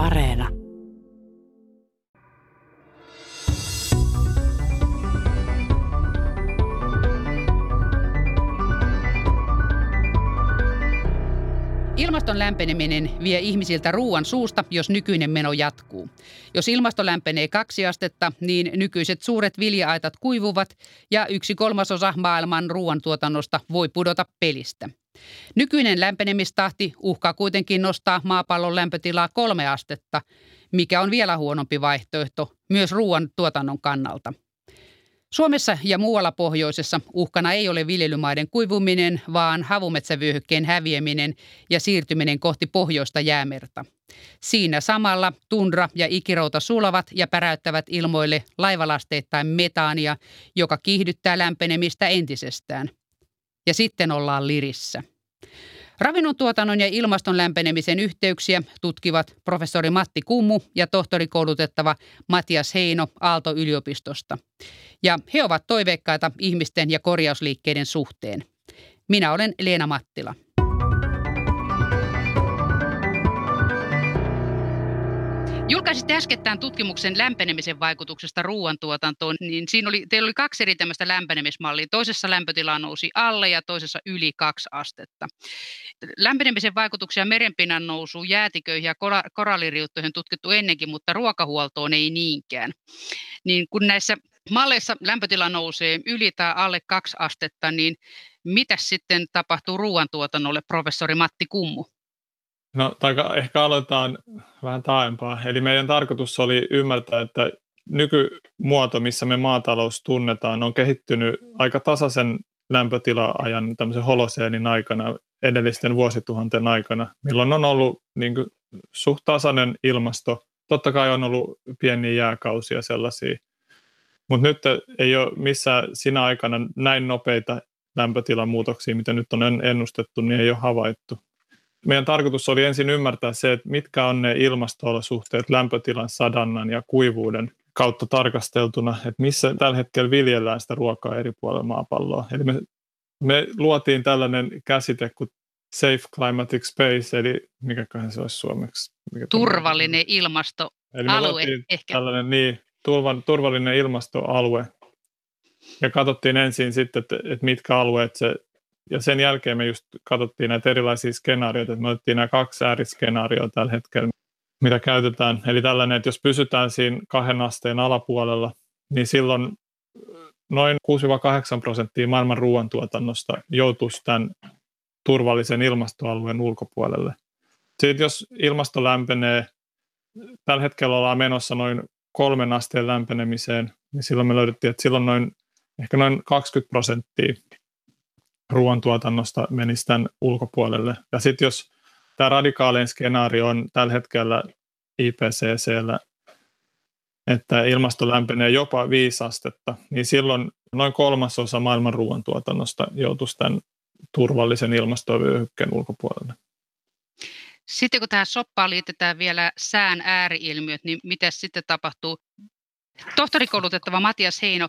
Areena. Ilmaston lämpeneminen vie ihmisiltä ruoan suusta, jos nykyinen meno jatkuu. Jos ilmasto lämpenee kaksi astetta, niin nykyiset suuret viljaaitat kuivuvat ja yksi kolmasosa maailman ruoantuotannosta voi pudota pelistä. Nykyinen lämpenemistahti uhkaa kuitenkin nostaa maapallon lämpötilaa kolme astetta, mikä on vielä huonompi vaihtoehto myös ruoan tuotannon kannalta. Suomessa ja muualla pohjoisessa uhkana ei ole viljelymaiden kuivuminen, vaan havumetsävyöhykkeen häviäminen ja siirtyminen kohti pohjoista jäämerta. Siinä samalla tundra ja ikirouta sulavat ja päräyttävät ilmoille laivalasteittain metaania, joka kiihdyttää lämpenemistä entisestään. Ja sitten ollaan lirissä. Ravinnon tuotannon ja ilmaston lämpenemisen yhteyksiä tutkivat professori Matti Kummu ja tohtorikoulutettava Matias Heino Aalto-yliopistosta. Ja he ovat toiveikkaita ihmisten ja korjausliikkeiden suhteen. Minä olen Leena Mattila. Julkaisitte äskettäin tutkimuksen lämpenemisen vaikutuksesta ruoantuotantoon, niin siinä oli, teillä oli kaksi eri tämmöistä lämpenemismallia. Toisessa lämpötila nousi alle ja toisessa yli kaksi astetta. Lämpenemisen vaikutuksia merenpinnan nousuun, jäätiköihin ja koralliriuttoihin tutkittu ennenkin, mutta ruokahuoltoon ei niinkään. Niin kun näissä malleissa lämpötila nousee yli tai alle kaksi astetta, niin mitä sitten tapahtuu ruoantuotannolle, professori Matti Kummu? No, taika, ehkä aloitetaan vähän taaempaa. Eli meidän tarkoitus oli ymmärtää, että nykymuoto, missä me maatalous tunnetaan, on kehittynyt aika tasaisen lämpötila-ajan tämmöisen holoseenin aikana, edellisten vuosituhanten aikana, milloin on ollut niin kuin, suht tasainen ilmasto. Totta kai on ollut pieniä jääkausia sellaisia, mutta nyt ei ole missään siinä aikana näin nopeita lämpötilamuutoksia, mitä nyt on ennustettu, niin ei ole havaittu meidän tarkoitus oli ensin ymmärtää se, että mitkä on ne ilmasto-olosuhteet lämpötilan sadannan ja kuivuuden kautta tarkasteltuna, että missä tällä hetkellä viljellään sitä ruokaa eri puolilla maapalloa. Eli me, me luotiin tällainen käsite kuin Safe Climatic Space, eli mikäköhän se olisi suomeksi? Mikä turvallinen ilmastoalue eli ehkä. Tällainen niin, turvallinen ilmastoalue. Ja katsottiin ensin sitten, että, että mitkä alueet se ja sen jälkeen me just katsottiin näitä erilaisia skenaarioita, että me otettiin nämä kaksi ääriskenaarioa tällä hetkellä, mitä käytetään. Eli tällainen, että jos pysytään siinä kahden asteen alapuolella, niin silloin noin 6-8 prosenttia maailman ruoantuotannosta joutuisi tämän turvallisen ilmastoalueen ulkopuolelle. Sitten jos ilmasto lämpenee, tällä hetkellä ollaan menossa noin kolmen asteen lämpenemiseen, niin silloin me löydettiin, että silloin noin, ehkä noin 20 prosenttia ruoantuotannosta menisi tämän ulkopuolelle. Ja sitten jos tämä radikaalin skenaario on tällä hetkellä IPCCllä, että ilmasto lämpenee jopa 5 astetta, niin silloin noin kolmasosa maailman ruoantuotannosta joutuisi tämän turvallisen ilmastovyöhykkeen ulkopuolelle. Sitten kun tähän soppaan liitetään vielä sään ääriilmiöt, niin mitä sitten tapahtuu? Tohtorikoulutettava Matias Heino,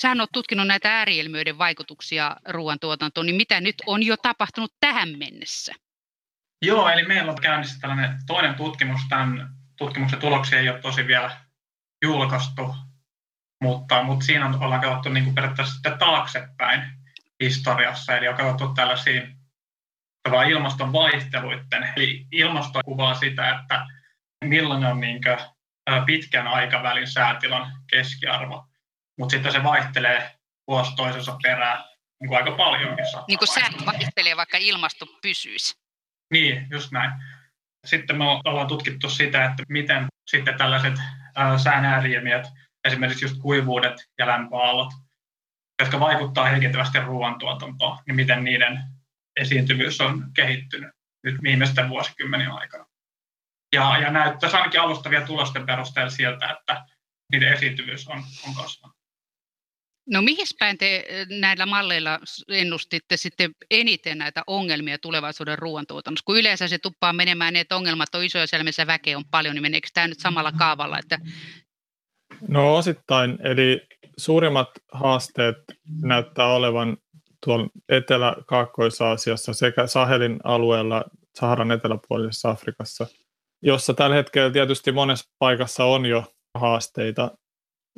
sä oot tutkinut näitä ääriilmiöiden vaikutuksia ruoantuotantoon, niin mitä nyt on jo tapahtunut tähän mennessä? Joo, eli meillä on käynnissä tällainen toinen tutkimus. Tämän tutkimuksen tuloksia ei ole tosi vielä julkaistu, mutta, mutta siinä ollaan katsottu niin kuin periaatteessa taaksepäin historiassa, eli on katsottu tällaisia ilmaston vaihteluiden. Eli ilmasto kuvaa sitä, että millainen on niin pitkän aikavälin säätilan keskiarvo, mutta sitten se vaihtelee vuosi toisensa perään niin kuin aika paljonkin. Niin kuin sää vaihtelee, vaikka ilmasto pysyisi. Niin, just näin. Sitten me ollaan tutkittu sitä, että miten sitten tällaiset sään esimerkiksi just kuivuudet ja lämpöaallot, jotka vaikuttaa heikentävästi ruoantuotantoon, niin miten niiden esiintyvyys on kehittynyt nyt viimeisten vuosikymmenien aikana. Ja, ja näyttäisi ainakin alustavia tulosten perusteella sieltä, että niiden esiintyvyys on, on kasvanut. No mihin päin te eh, näillä malleilla ennustitte sitten eniten näitä ongelmia tulevaisuuden ruoantuotannossa? Kun yleensä se tuppaa menemään niin, että ongelmat on isoja siellä, missä väkeä on paljon, niin meneekö tämä nyt samalla kaavalla? Että... No osittain, eli suurimmat haasteet näyttää olevan tuolla Etelä-Kaakkois-Aasiassa sekä Sahelin alueella Saharan eteläpuolisessa Afrikassa – jossa tällä hetkellä tietysti monessa paikassa on jo haasteita.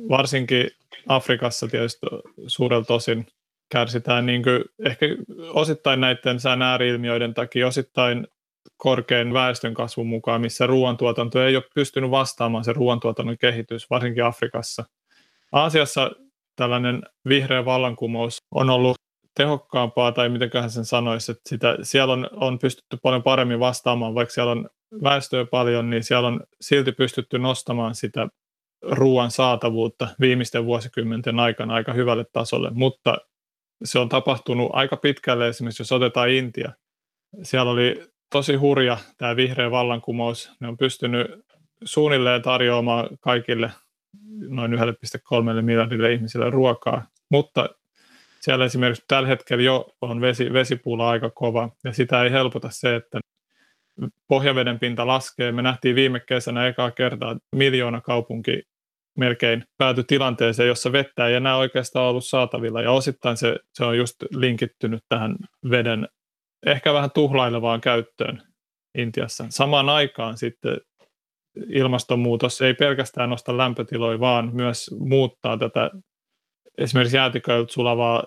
Varsinkin Afrikassa tietysti suurelta tosin kärsitään niin kuin ehkä osittain näiden sään ääriilmiöiden takia, osittain korkean väestön kasvun mukaan, missä ruoantuotanto ei ole pystynyt vastaamaan se ruoantuotannon kehitys, varsinkin Afrikassa. Aasiassa tällainen vihreä vallankumous on ollut tehokkaampaa, tai mitenköhän sen sanoisi, että sitä, siellä on, on pystytty paljon paremmin vastaamaan, vaikka siellä on väestöä paljon, niin siellä on silti pystytty nostamaan sitä ruoan saatavuutta viimeisten vuosikymmenten aikana aika hyvälle tasolle, mutta se on tapahtunut aika pitkälle esimerkiksi, jos otetaan Intia. Siellä oli tosi hurja tämä vihreä vallankumous. Ne on pystynyt suunnilleen tarjoamaan kaikille noin 1,3 miljardille ihmisille ruokaa, mutta siellä esimerkiksi tällä hetkellä jo on vesi, vesipula aika kova, ja sitä ei helpota se, että pohjaveden pinta laskee. Me nähtiin viime kesänä ekaa kertaa miljoona kaupunki melkein pääty tilanteeseen, jossa vettä ei enää oikeastaan ollut saatavilla, ja osittain se, se on just linkittynyt tähän veden ehkä vähän tuhlailevaan käyttöön Intiassa. Samaan aikaan sitten ilmastonmuutos ei pelkästään nosta lämpötiloja, vaan myös muuttaa tätä esimerkiksi jäätiköiltä sulavaa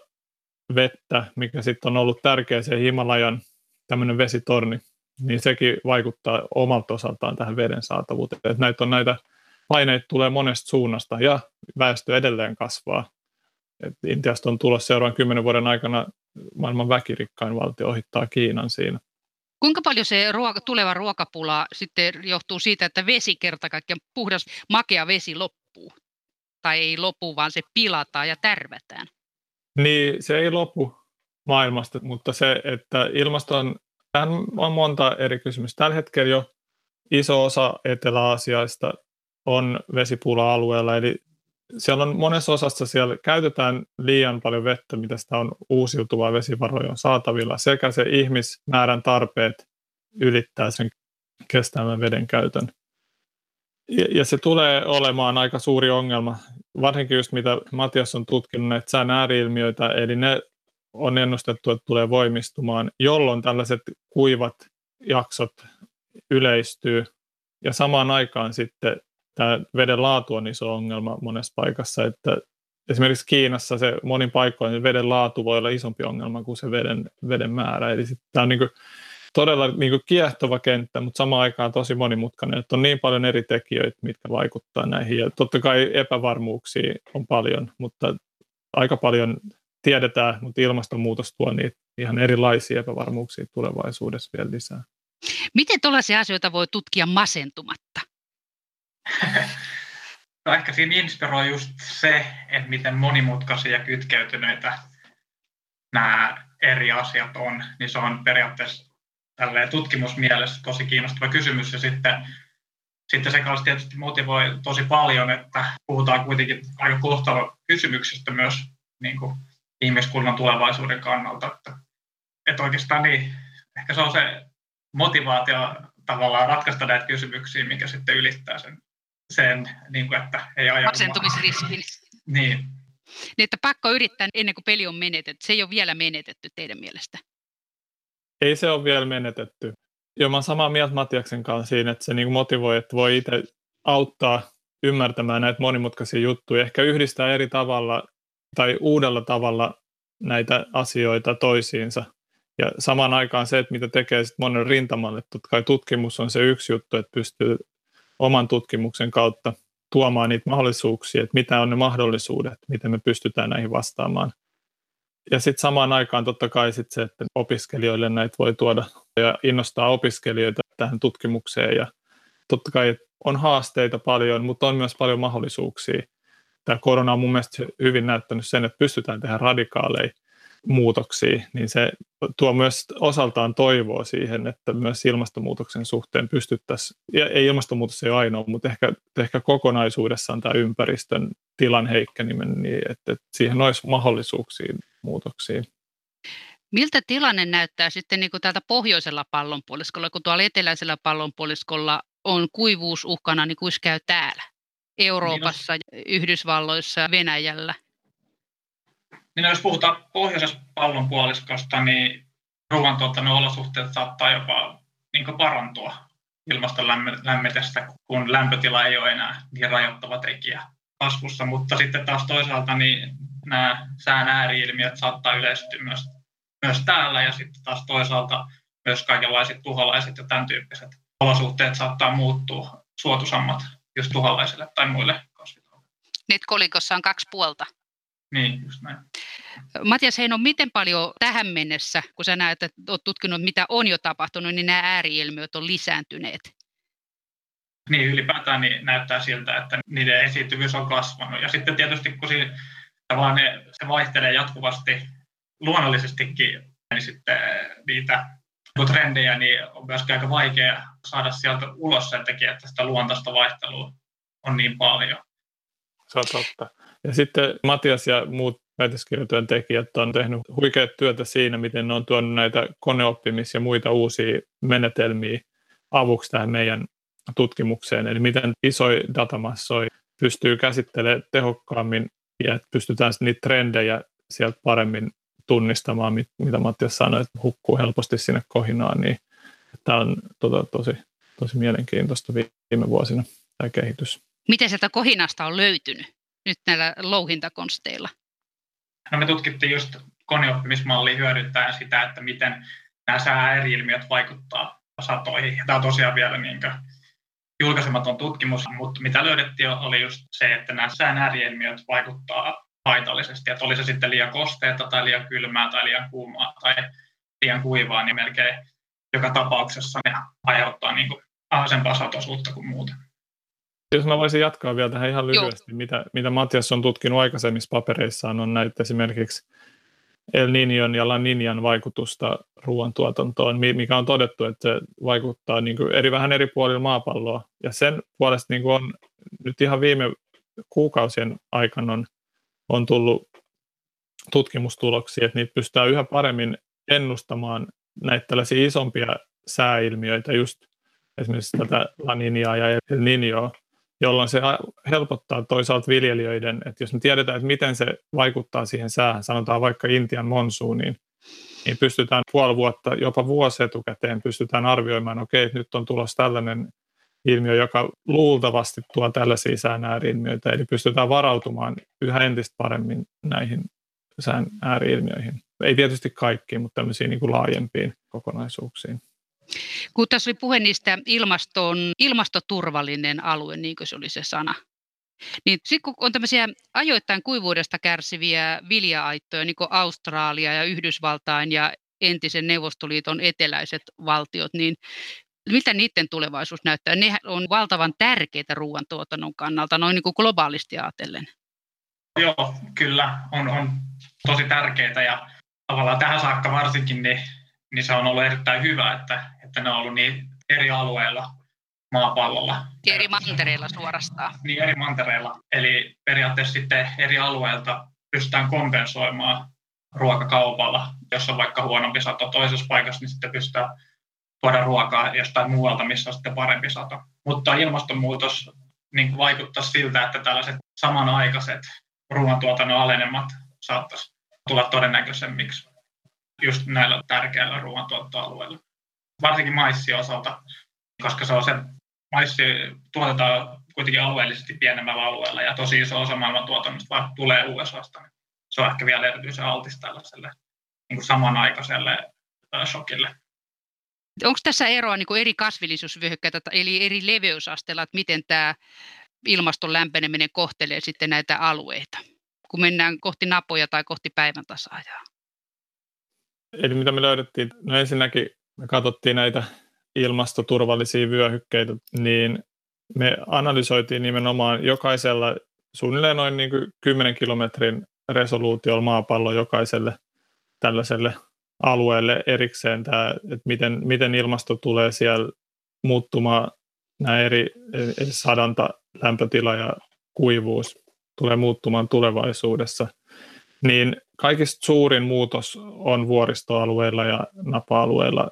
vettä, mikä sitten on ollut tärkeä se Himalajan tämmöinen vesitorni, niin sekin vaikuttaa omalta osaltaan tähän veden saatavuuteen. Että näitä on näitä paineita tulee monesta suunnasta ja väestö edelleen kasvaa. Et Intiasta on tulossa seuraavan kymmenen vuoden aikana maailman väkirikkain valtio ohittaa Kiinan siinä. Kuinka paljon se ruoka, tuleva ruokapula sitten johtuu siitä, että vesi kerta kaikkiaan puhdas, makea vesi loppuu? Tai ei lopu, vaan se pilataan ja tärvätään? Niin, se ei lopu maailmasta, mutta se, että ilmaston, tähän on monta eri kysymystä. Tällä hetkellä jo iso osa Etelä-Aasiasta on vesipula-alueella, eli siellä on monessa osassa siellä käytetään liian paljon vettä, mitä sitä on uusiutuvaa vesivaroja on saatavilla, sekä se ihmismäärän tarpeet ylittää sen kestävän veden käytön. Ja, ja se tulee olemaan aika suuri ongelma, varsinkin just mitä Matias on tutkinut, näitä sään ääriilmiöitä, eli ne on ennustettu, että tulee voimistumaan, jolloin tällaiset kuivat jaksot yleistyy, ja samaan aikaan sitten tämä veden laatu on iso ongelma monessa paikassa, että esimerkiksi Kiinassa se monin paikoin veden laatu voi olla isompi ongelma kuin se veden, veden määrä. Eli tämä on niin kuin todella niin kuin kiehtova kenttä, mutta samaan aikaan tosi monimutkainen, että on niin paljon eri tekijöitä, mitkä vaikuttaa näihin. Ja totta kai epävarmuuksia on paljon, mutta aika paljon tiedetään, mutta ilmastonmuutos tuo niitä ihan erilaisia epävarmuuksia tulevaisuudessa vielä lisää. Miten tällaisia asioita voi tutkia masentumatta? no ehkä siinä inspiroi just se, että miten monimutkaisia ja kytkeytyneitä nämä eri asiat on, niin se on periaatteessa tälleen tutkimusmielessä tosi kiinnostava kysymys ja sitten sitten se kanssa tietysti motivoi tosi paljon, että puhutaan kuitenkin aika kohtalo kysymyksestä myös niin kuin ihmiskunnan tulevaisuuden kannalta. Että, että oikeastaan niin, ehkä se on se motivaatio tavallaan ratkaista näitä kysymyksiä, mikä sitten ylittää sen sen, niin kuin, että ei Masentumisriskin. Niin. niin. että pakko yrittää ennen kuin peli on menetetty. Se ei ole vielä menetetty teidän mielestä. Ei se ole vielä menetetty. Joo, mä olen samaa mieltä Matiaksen kanssa siinä, että se niin motivoi, että voi itse auttaa ymmärtämään näitä monimutkaisia juttuja, ehkä yhdistää eri tavalla tai uudella tavalla näitä asioita toisiinsa. Ja samaan aikaan se, että mitä tekee sitten monen rintamalle, totta kai tutkimus on se yksi juttu, että pystyy oman tutkimuksen kautta tuomaan niitä mahdollisuuksia, että mitä on ne mahdollisuudet, miten me pystytään näihin vastaamaan. Ja sitten samaan aikaan totta kai sit se, että opiskelijoille näitä voi tuoda ja innostaa opiskelijoita tähän tutkimukseen. Ja totta kai on haasteita paljon, mutta on myös paljon mahdollisuuksia. Tämä korona on mun mielestä hyvin näyttänyt sen, että pystytään tehdä radikaaleja muutoksia, niin se tuo myös osaltaan toivoa siihen, että myös ilmastonmuutoksen suhteen pystyttäisiin, ja ei ilmastonmuutos ei ole ainoa, mutta ehkä, ehkä kokonaisuudessaan tämä ympäristön tilan heikkeneminen, niin että, että siihen olisi mahdollisuuksia muutoksiin. Miltä tilanne näyttää sitten niin kuin täältä pohjoisella pallonpuoliskolla, kun tuolla eteläisellä pallonpuoliskolla on kuivuus uhkana, niin kuin käy täällä? Euroopassa, niin Yhdysvalloissa ja Venäjällä? Niin jos puhutaan pohjoisesta pallonpuoliskosta, niin ruoantuotannon olosuhteet saattaa jopa niin parantua ilmaston lämmitystä, kun lämpötila ei ole enää niin rajoittava tekijä kasvussa, mutta sitten taas toisaalta niin nämä sään ääriilmiöt saattaa yleistyä myös, myös täällä ja sitten taas toisaalta myös kaikenlaiset tuholaiset ja tämän tyyppiset olosuhteet saattaa muuttua suotusammat just tuholaisille tai muille kasvitaudille. Nyt kolikossa on kaksi puolta. Niin, just näin. Matias Heino, miten paljon tähän mennessä, kun sä näet, että olet tutkinut, mitä on jo tapahtunut, niin nämä ääriilmiöt on lisääntyneet? Niin, ylipäätään niin näyttää siltä, että niiden esiintyvyys on kasvanut. Ja sitten tietysti, kun siinä, vaan ne, se vaihtelee jatkuvasti luonnollisestikin, niin sitten niitä trendejä, niin on myöskin aika vaikea saada sieltä ulos sen takia, että sitä luontaista vaihtelua on niin paljon. Se on totta. Ja sitten Matias ja muut väitöskirjatyön tekijät on tehnyt huikeat työtä siinä, miten ne on tuonut näitä koneoppimis- ja muita uusia menetelmiä avuksi tähän meidän tutkimukseen. Eli miten isoja datamassoja pystyy käsittelemään tehokkaammin ja että pystytään niitä trendejä sieltä paremmin tunnistamaan, mitä Mattias sanoi, että hukkuu helposti sinne kohinaan, niin tämä on tota, tosi, tosi mielenkiintoista viime vuosina tämä kehitys. Miten sieltä kohinasta on löytynyt nyt näillä louhintakonsteilla? No me tutkittiin just koneoppimismallia hyödyntäen sitä, että miten nämä sääilmiöt vaikuttaa satoihin. Ja tämä on tosiaan vielä niin julkaisematon tutkimus, mutta mitä löydettiin oli just se, että nämä sään ääriilmiöt vaikuttaa haitallisesti. Että oli se sitten liian kosteetta tai liian kylmää tai liian kuumaa tai liian kuivaa, niin melkein joka tapauksessa ne aiheuttaa niin kuin alhaisempaa satoisuutta kuin muuten. Jos mä voisin jatkaa vielä tähän ihan lyhyesti, mitä, mitä Matias on tutkinut aikaisemmissa papereissaan, on näitä esimerkiksi El Niñon ja La Niñan vaikutusta ruoantuotantoon, mikä on todettu, että se vaikuttaa niin kuin eri, vähän eri puolilla maapalloa. Ja sen puolesta niin kuin on nyt ihan viime kuukausien aikana on, on tullut tutkimustuloksia, että niitä pystytään yhä paremmin ennustamaan näitä tällaisia isompia sääilmiöitä, just esimerkiksi tätä La Niñaa ja El Niñoa, jolloin se helpottaa toisaalta viljelijöiden, että jos me tiedetään, että miten se vaikuttaa siihen säähän, sanotaan vaikka Intian monsuuniin, niin pystytään puoli vuotta, jopa vuosi etukäteen pystytään arvioimaan, okei, nyt on tulossa tällainen ilmiö, joka luultavasti tuo tällaisia sään ääriilmiöitä, eli pystytään varautumaan yhä entistä paremmin näihin sään ääriilmiöihin. Ei tietysti kaikkiin, mutta tämmöisiin niin kuin laajempiin kokonaisuuksiin. Kun tässä oli puhe niistä ilmaston, ilmastoturvallinen alue, niin kuin se oli se sana, niin sitten kun on tämmöisiä ajoittain kuivuudesta kärsiviä vilja-aittoja, niin kuin Australia ja Yhdysvaltain ja entisen Neuvostoliiton eteläiset valtiot, niin mitä niiden tulevaisuus näyttää? Ne on valtavan tärkeitä ruoantuotannon kannalta, noin niin kuin globaalisti ajatellen. Joo, kyllä, on, on tosi tärkeitä ja tavallaan tähän saakka varsinkin niin niin se on ollut erittäin hyvä, että, että ne on ollut niin eri alueilla maapallolla. Eri mantereilla suorastaan. Niin, eri mantereilla. Eli periaatteessa sitten eri alueilta pystytään kompensoimaan ruokakaupalla. Jos on vaikka huonompi sato toisessa paikassa, niin sitten pystytään tuoda ruokaa jostain muualta, missä on sitten parempi sato. Mutta ilmastonmuutos niin vaikuttaa siltä, että tällaiset samanaikaiset ruoantuotannon alenemat saattaisi tulla todennäköisemmiksi just näillä tärkeillä ruoantuottoalueilla. Varsinkin maissi osalta, koska se on se, maissi tuotetaan kuitenkin alueellisesti pienemmällä alueella ja tosi iso osa maailman tuotannosta vaan tulee USAsta. Niin se on ehkä vielä erityisen altis tällaiselle niin kuin samanaikaiselle shokille. Onko tässä eroa niin kuin eri kasvillisuusvyöhykkeitä, eli eri leveysasteella, että miten tämä ilmaston lämpeneminen kohtelee sitten näitä alueita, kun mennään kohti napoja tai kohti päivän tasaajaa? Eli mitä me löydettiin? No ensinnäkin me katsottiin näitä ilmastoturvallisia vyöhykkeitä, niin me analysoitiin nimenomaan jokaisella suunnilleen noin niin kuin 10 kilometrin resoluutiolla maapallo jokaiselle tällaiselle alueelle erikseen, tämä, että miten, miten ilmasto tulee siellä muuttumaan, nämä eri, sadanta, lämpötila ja kuivuus tulee muuttumaan tulevaisuudessa – niin kaikista suurin muutos on vuoristoalueilla ja napa-alueilla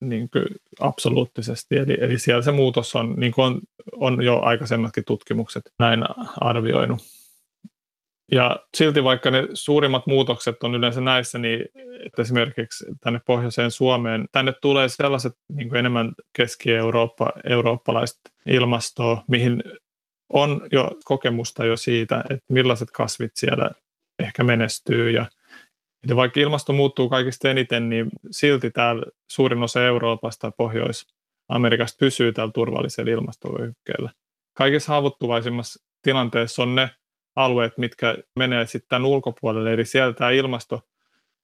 niin kuin absoluuttisesti. Eli, eli siellä se muutos on, niin kuin on, on jo aikaisemmatkin tutkimukset näin arvioinut. Ja silti vaikka ne suurimmat muutokset on yleensä näissä, niin että esimerkiksi tänne pohjoiseen Suomeen, tänne tulee sellaiset niin enemmän keski-Eurooppa, eurooppalaiset ilmastoa, mihin on jo kokemusta jo siitä, että millaiset kasvit siellä ehkä menestyy ja Eli vaikka ilmasto muuttuu kaikista eniten, niin silti täällä suurin osa Euroopasta Pohjois-Amerikasta pysyy täällä turvallisella ilmastovyöhykkeellä. Kaikissa haavoittuvaisimmassa tilanteessa on ne alueet, mitkä menee sitten tämän ulkopuolelle, eli siellä tämä ilmasto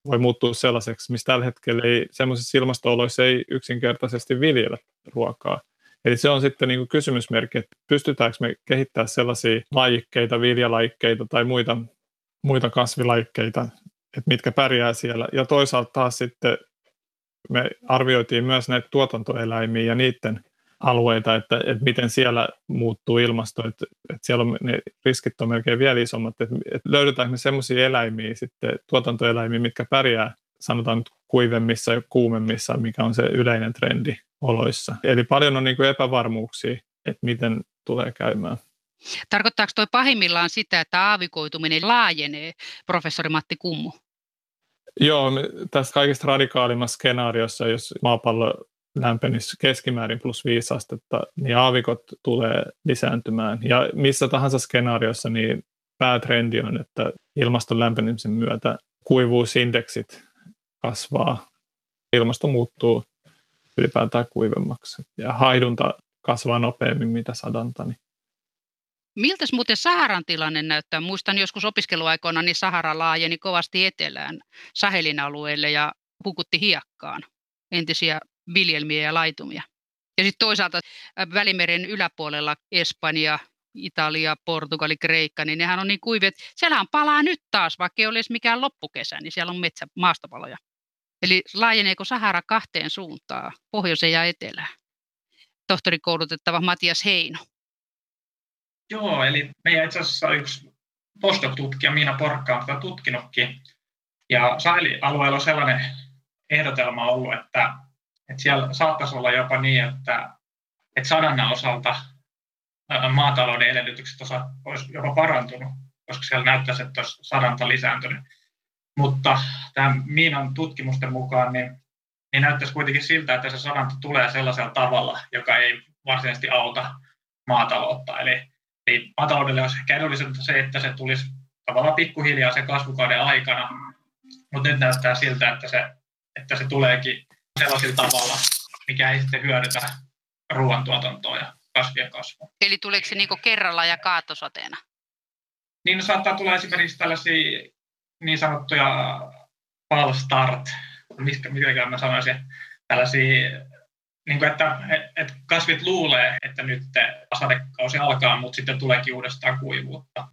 voi muuttua sellaiseksi, missä tällä hetkellä ei, semmoisissa ilmasto-oloissa ei yksinkertaisesti viljellä ruokaa. Eli se on sitten niin kysymysmerkki, että pystytäänkö me kehittämään sellaisia lajikkeita, viljalajikkeita tai muita, muita kasvilajikkeita, että mitkä pärjää siellä. Ja toisaalta taas sitten me arvioitiin myös näitä tuotantoeläimiä ja niiden alueita, että, että miten siellä muuttuu ilmasto, että, että siellä on, ne riskit on melkein vielä isommat, että, että löydetäänkö me sellaisia eläimiä sitten, tuotantoeläimiä, mitkä pärjää sanotaan nyt kuivemmissa ja kuumemmissa, mikä on se yleinen trendi oloissa. Eli paljon on niin kuin epävarmuuksia, että miten tulee käymään. Tarkoittaako tuo pahimmillaan sitä, että aavikoituminen laajenee, professori Matti Kummu? Joo, tässä kaikista radikaalimmassa skenaariossa, jos maapallo lämpenisi keskimäärin plus 5 astetta, niin aavikot tulee lisääntymään. Ja missä tahansa skenaariossa, niin päätrendi on, että ilmaston lämpenemisen myötä kuivuusindeksit kasvaa, ilmasto muuttuu ylipäätään kuivemmaksi ja haidunta kasvaa nopeammin mitä sadanta. Niin Miltäs muuten Saharan tilanne näyttää? Muistan joskus opiskeluaikoina, niin Sahara laajeni kovasti etelään Sahelin alueelle ja hukutti hiekkaan entisiä viljelmiä ja laitumia. Ja sitten toisaalta Välimeren yläpuolella Espanja, Italia, Portugali, Kreikka, niin nehän on niin kuivia, että siellähän palaa nyt taas, vaikka ei olisi mikään loppukesä, niin siellä on metsä, maastopaloja. Eli laajeneeko Sahara kahteen suuntaan, pohjoiseen ja etelään? Tohtorikoulutettava Matias Heino. Joo, eli meidän itse asiassa yksi postdoc-tutkija Miina Porkka on tätä tutkinutkin. Ja Saheli-alueella on sellainen ehdotelma ollut, että, että siellä saattaisi olla jopa niin, että, että sadannan osalta maatalouden edellytykset osa, olisi jopa parantunut, koska siellä näyttäisi, että olisi sadanta lisääntynyt. Mutta tämän Miinan tutkimusten mukaan niin, niin näyttäisi kuitenkin siltä, että se sadanta tulee sellaisella tavalla, joka ei varsinaisesti auta maataloutta. Eli Eli maataloudelle olisi ehkä edullisinta se, että se tulisi tavallaan pikkuhiljaa sen kasvukauden aikana, mutta nyt näyttää siltä, että se, että se tuleekin sellaisella tavalla, mikä ei sitten hyödytä ruoantuotantoa ja kasvien kasvua. Eli tuleeko se niin kerralla ja kaatosateena? Niin saattaa tulla esimerkiksi tällaisia niin sanottuja fall start, mistä, mä sanoisin, tällaisia niin kuin, että, että kasvit luulee, että nyt sadekausi alkaa, mutta sitten tuleekin uudestaan kuivuutta.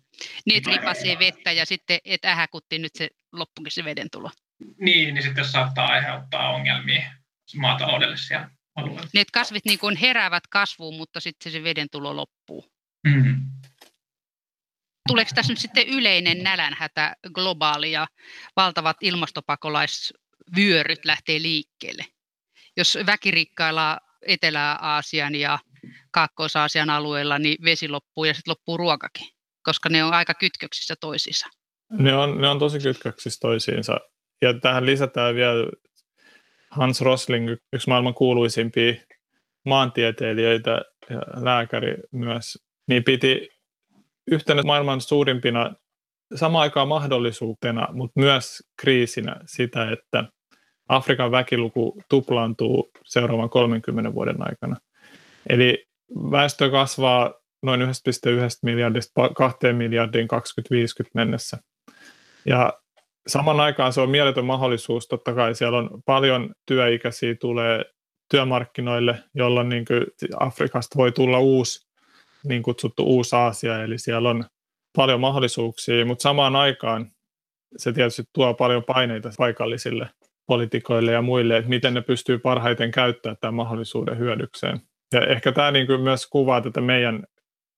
Niin, että lipasee vettä ja sitten, että ähäkutti nyt se loppukin se veden tulo. Niin, niin sitten saattaa aiheuttaa ongelmia maataloudelle siellä alueella. Niin, että kasvit niin kuin heräävät kasvuun, mutta sitten se veden tulo loppuu. Mm-hmm. Tuleeko tässä nyt sitten yleinen nälänhätä globaali ja valtavat ilmastopakolaisvyöryt lähtee liikkeelle? Jos väkirikkailla Etelä-Aasian ja Kaakkois-Aasian alueella, niin vesi loppuu ja sitten loppuu ruokakin, koska ne on aika kytköksissä toisiinsa. Ne on, ne on tosi kytköksissä toisiinsa. Ja tähän lisätään vielä Hans Rosling, yksi maailman kuuluisimpia maantieteilijöitä ja lääkäri myös, niin piti yhtenä maailman suurimpina samaan aikaan mahdollisuutena, mutta myös kriisinä sitä, että Afrikan väkiluku tuplaantuu seuraavan 30 vuoden aikana. Eli väestö kasvaa noin 1,1 miljardista 2 miljardiin 2050 mennessä. Ja saman aikaan se on mieletön mahdollisuus, totta kai siellä on paljon työikäisiä tulee työmarkkinoille, jolloin niin kuin Afrikasta voi tulla uusi niin kutsuttu uusi Aasia, eli siellä on paljon mahdollisuuksia, mutta samaan aikaan se tietysti tuo paljon paineita paikallisille poliitikoille ja muille, että miten ne pystyy parhaiten käyttämään tämän mahdollisuuden hyödykseen. Ja ehkä tämä niin kuin myös kuvaa tätä meidän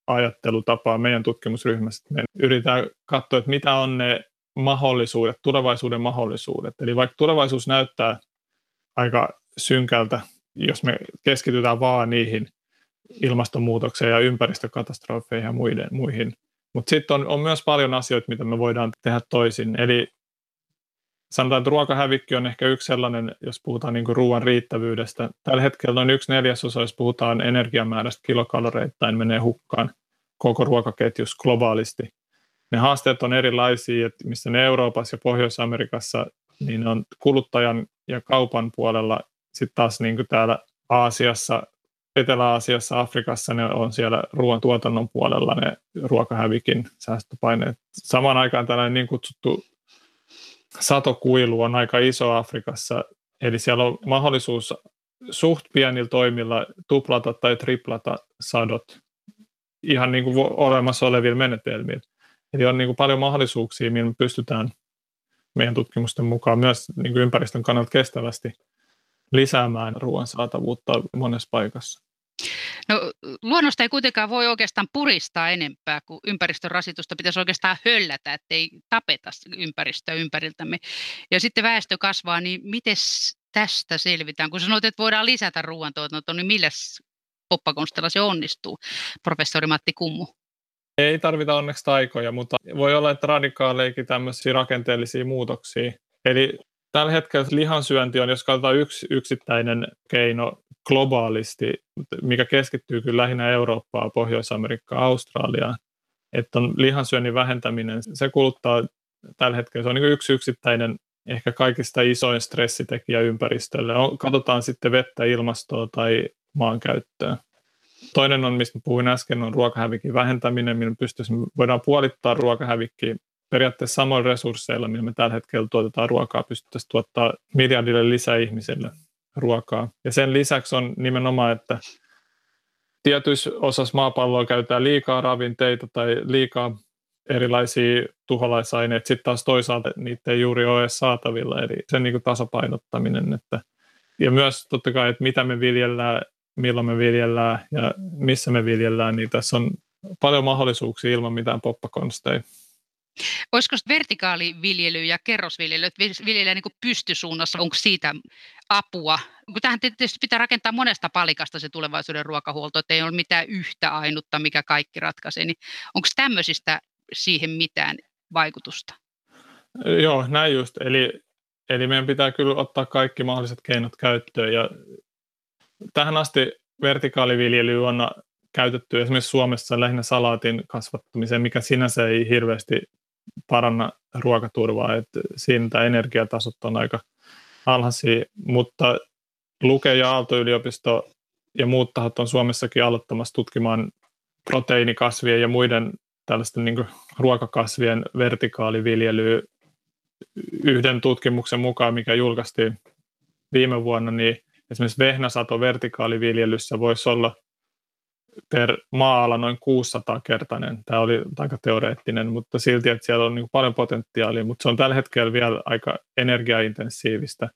ajattelutapaa meidän tutkimusryhmässä. Me yritetään katsoa, että mitä on ne mahdollisuudet, tulevaisuuden mahdollisuudet. Eli vaikka tulevaisuus näyttää aika synkältä, jos me keskitytään vaan niihin ilmastonmuutokseen ja ympäristökatastrofeihin ja muiden, muihin, Mutta sitten on, on myös paljon asioita, mitä me voidaan tehdä toisin. Eli sanotaan, että ruokahävikki on ehkä yksi sellainen, jos puhutaan niin ruoan riittävyydestä. Tällä hetkellä noin yksi neljäsosa, jos puhutaan energiamäärästä kilokaloreittain, menee hukkaan koko ruokaketjus globaalisti. Ne haasteet on erilaisia, että missä ne Euroopassa ja Pohjois-Amerikassa, niin on kuluttajan ja kaupan puolella sitten taas niin kuin täällä Aasiassa, Etelä-Aasiassa, Afrikassa ne on siellä ruoantuotannon puolella ne ruokahävikin säästöpaineet. Samaan aikaan tällainen niin kutsuttu satokuilu on aika iso Afrikassa, eli siellä on mahdollisuus suht pienillä toimilla tuplata tai triplata sadot ihan niin kuin olemassa olevilla menetelmillä. Eli on niin kuin paljon mahdollisuuksia, millä me pystytään meidän tutkimusten mukaan myös niin kuin ympäristön kannalta kestävästi lisäämään ruoan saatavuutta monessa paikassa. No, luonnosta ei kuitenkaan voi oikeastaan puristaa enempää, kuin ympäristön rasitusta pitäisi oikeastaan höllätä, ettei tapeta ympäristöä ympäriltämme. Ja sitten väestö kasvaa, niin miten tästä selvitään? Kun sanoit, että voidaan lisätä ruoantuotantoa, niin millä poppakonstella se onnistuu, professori Matti Kummu? Ei tarvita onneksi taikoja, mutta voi olla, että radikaaleikin tämmöisiä rakenteellisia muutoksia. Eli tällä hetkellä lihansyönti on, jos katsotaan yksi yksittäinen keino globaalisti, mikä keskittyy kyllä lähinnä Eurooppaan, Pohjois-Amerikkaan, Australiaan, että on lihansyönnin vähentäminen, se kuluttaa tällä hetkellä, se on niin yksi yksittäinen ehkä kaikista isoin stressitekijä ympäristölle. Katsotaan sitten vettä, ilmastoa tai maankäyttöä. Toinen on, mistä puhuin äsken, on ruokahävikin vähentäminen, millä pystyisimme, voidaan puolittaa ruokahävikki periaatteessa samoilla resursseilla, millä me tällä hetkellä tuotetaan ruokaa, pystyttäisiin tuottaa miljardille lisää ihmisille ruokaa. Ja sen lisäksi on nimenomaan, että tietyissä osassa maapalloa käytetään liikaa ravinteita tai liikaa erilaisia tuholaisaineita, sitten taas toisaalta niitä ei juuri ole edes saatavilla, eli sen niin kuin tasapainottaminen. Että, ja myös totta kai, että mitä me viljellään, milloin me viljellään ja missä me viljellään, niin tässä on paljon mahdollisuuksia ilman mitään poppakonsteja. Olisiko vertikaaliviljely ja kerrosviljely, että viljellään niin pystysuunnassa, onko siitä apua? Tähän tietysti pitää rakentaa monesta palikasta se tulevaisuuden ruokahuolto, että ei ole mitään yhtä ainutta, mikä kaikki ratkaisee, niin onko tämmöisistä siihen mitään vaikutusta? Joo, näin just. Eli, eli meidän pitää kyllä ottaa kaikki mahdolliset keinot käyttöön. Ja tähän asti vertikaaliviljely on käytetty esimerkiksi Suomessa lähinnä salaatin kasvattamiseen, mikä sinänsä ei hirveästi paranna ruokaturvaa, että siinä energiatasot on aika alhaisia, mutta Luke ja Aalto-yliopisto ja muut tahot on Suomessakin aloittamassa tutkimaan proteiinikasvien ja muiden tällaisten niin ruokakasvien vertikaaliviljelyä. Yhden tutkimuksen mukaan, mikä julkaistiin viime vuonna, niin esimerkiksi vehnäsato vertikaaliviljelyssä voisi olla per maa-ala noin 600-kertainen. Tämä oli aika teoreettinen, mutta silti, että siellä on niin paljon potentiaalia, mutta se on tällä hetkellä vielä aika energiaintensiivistä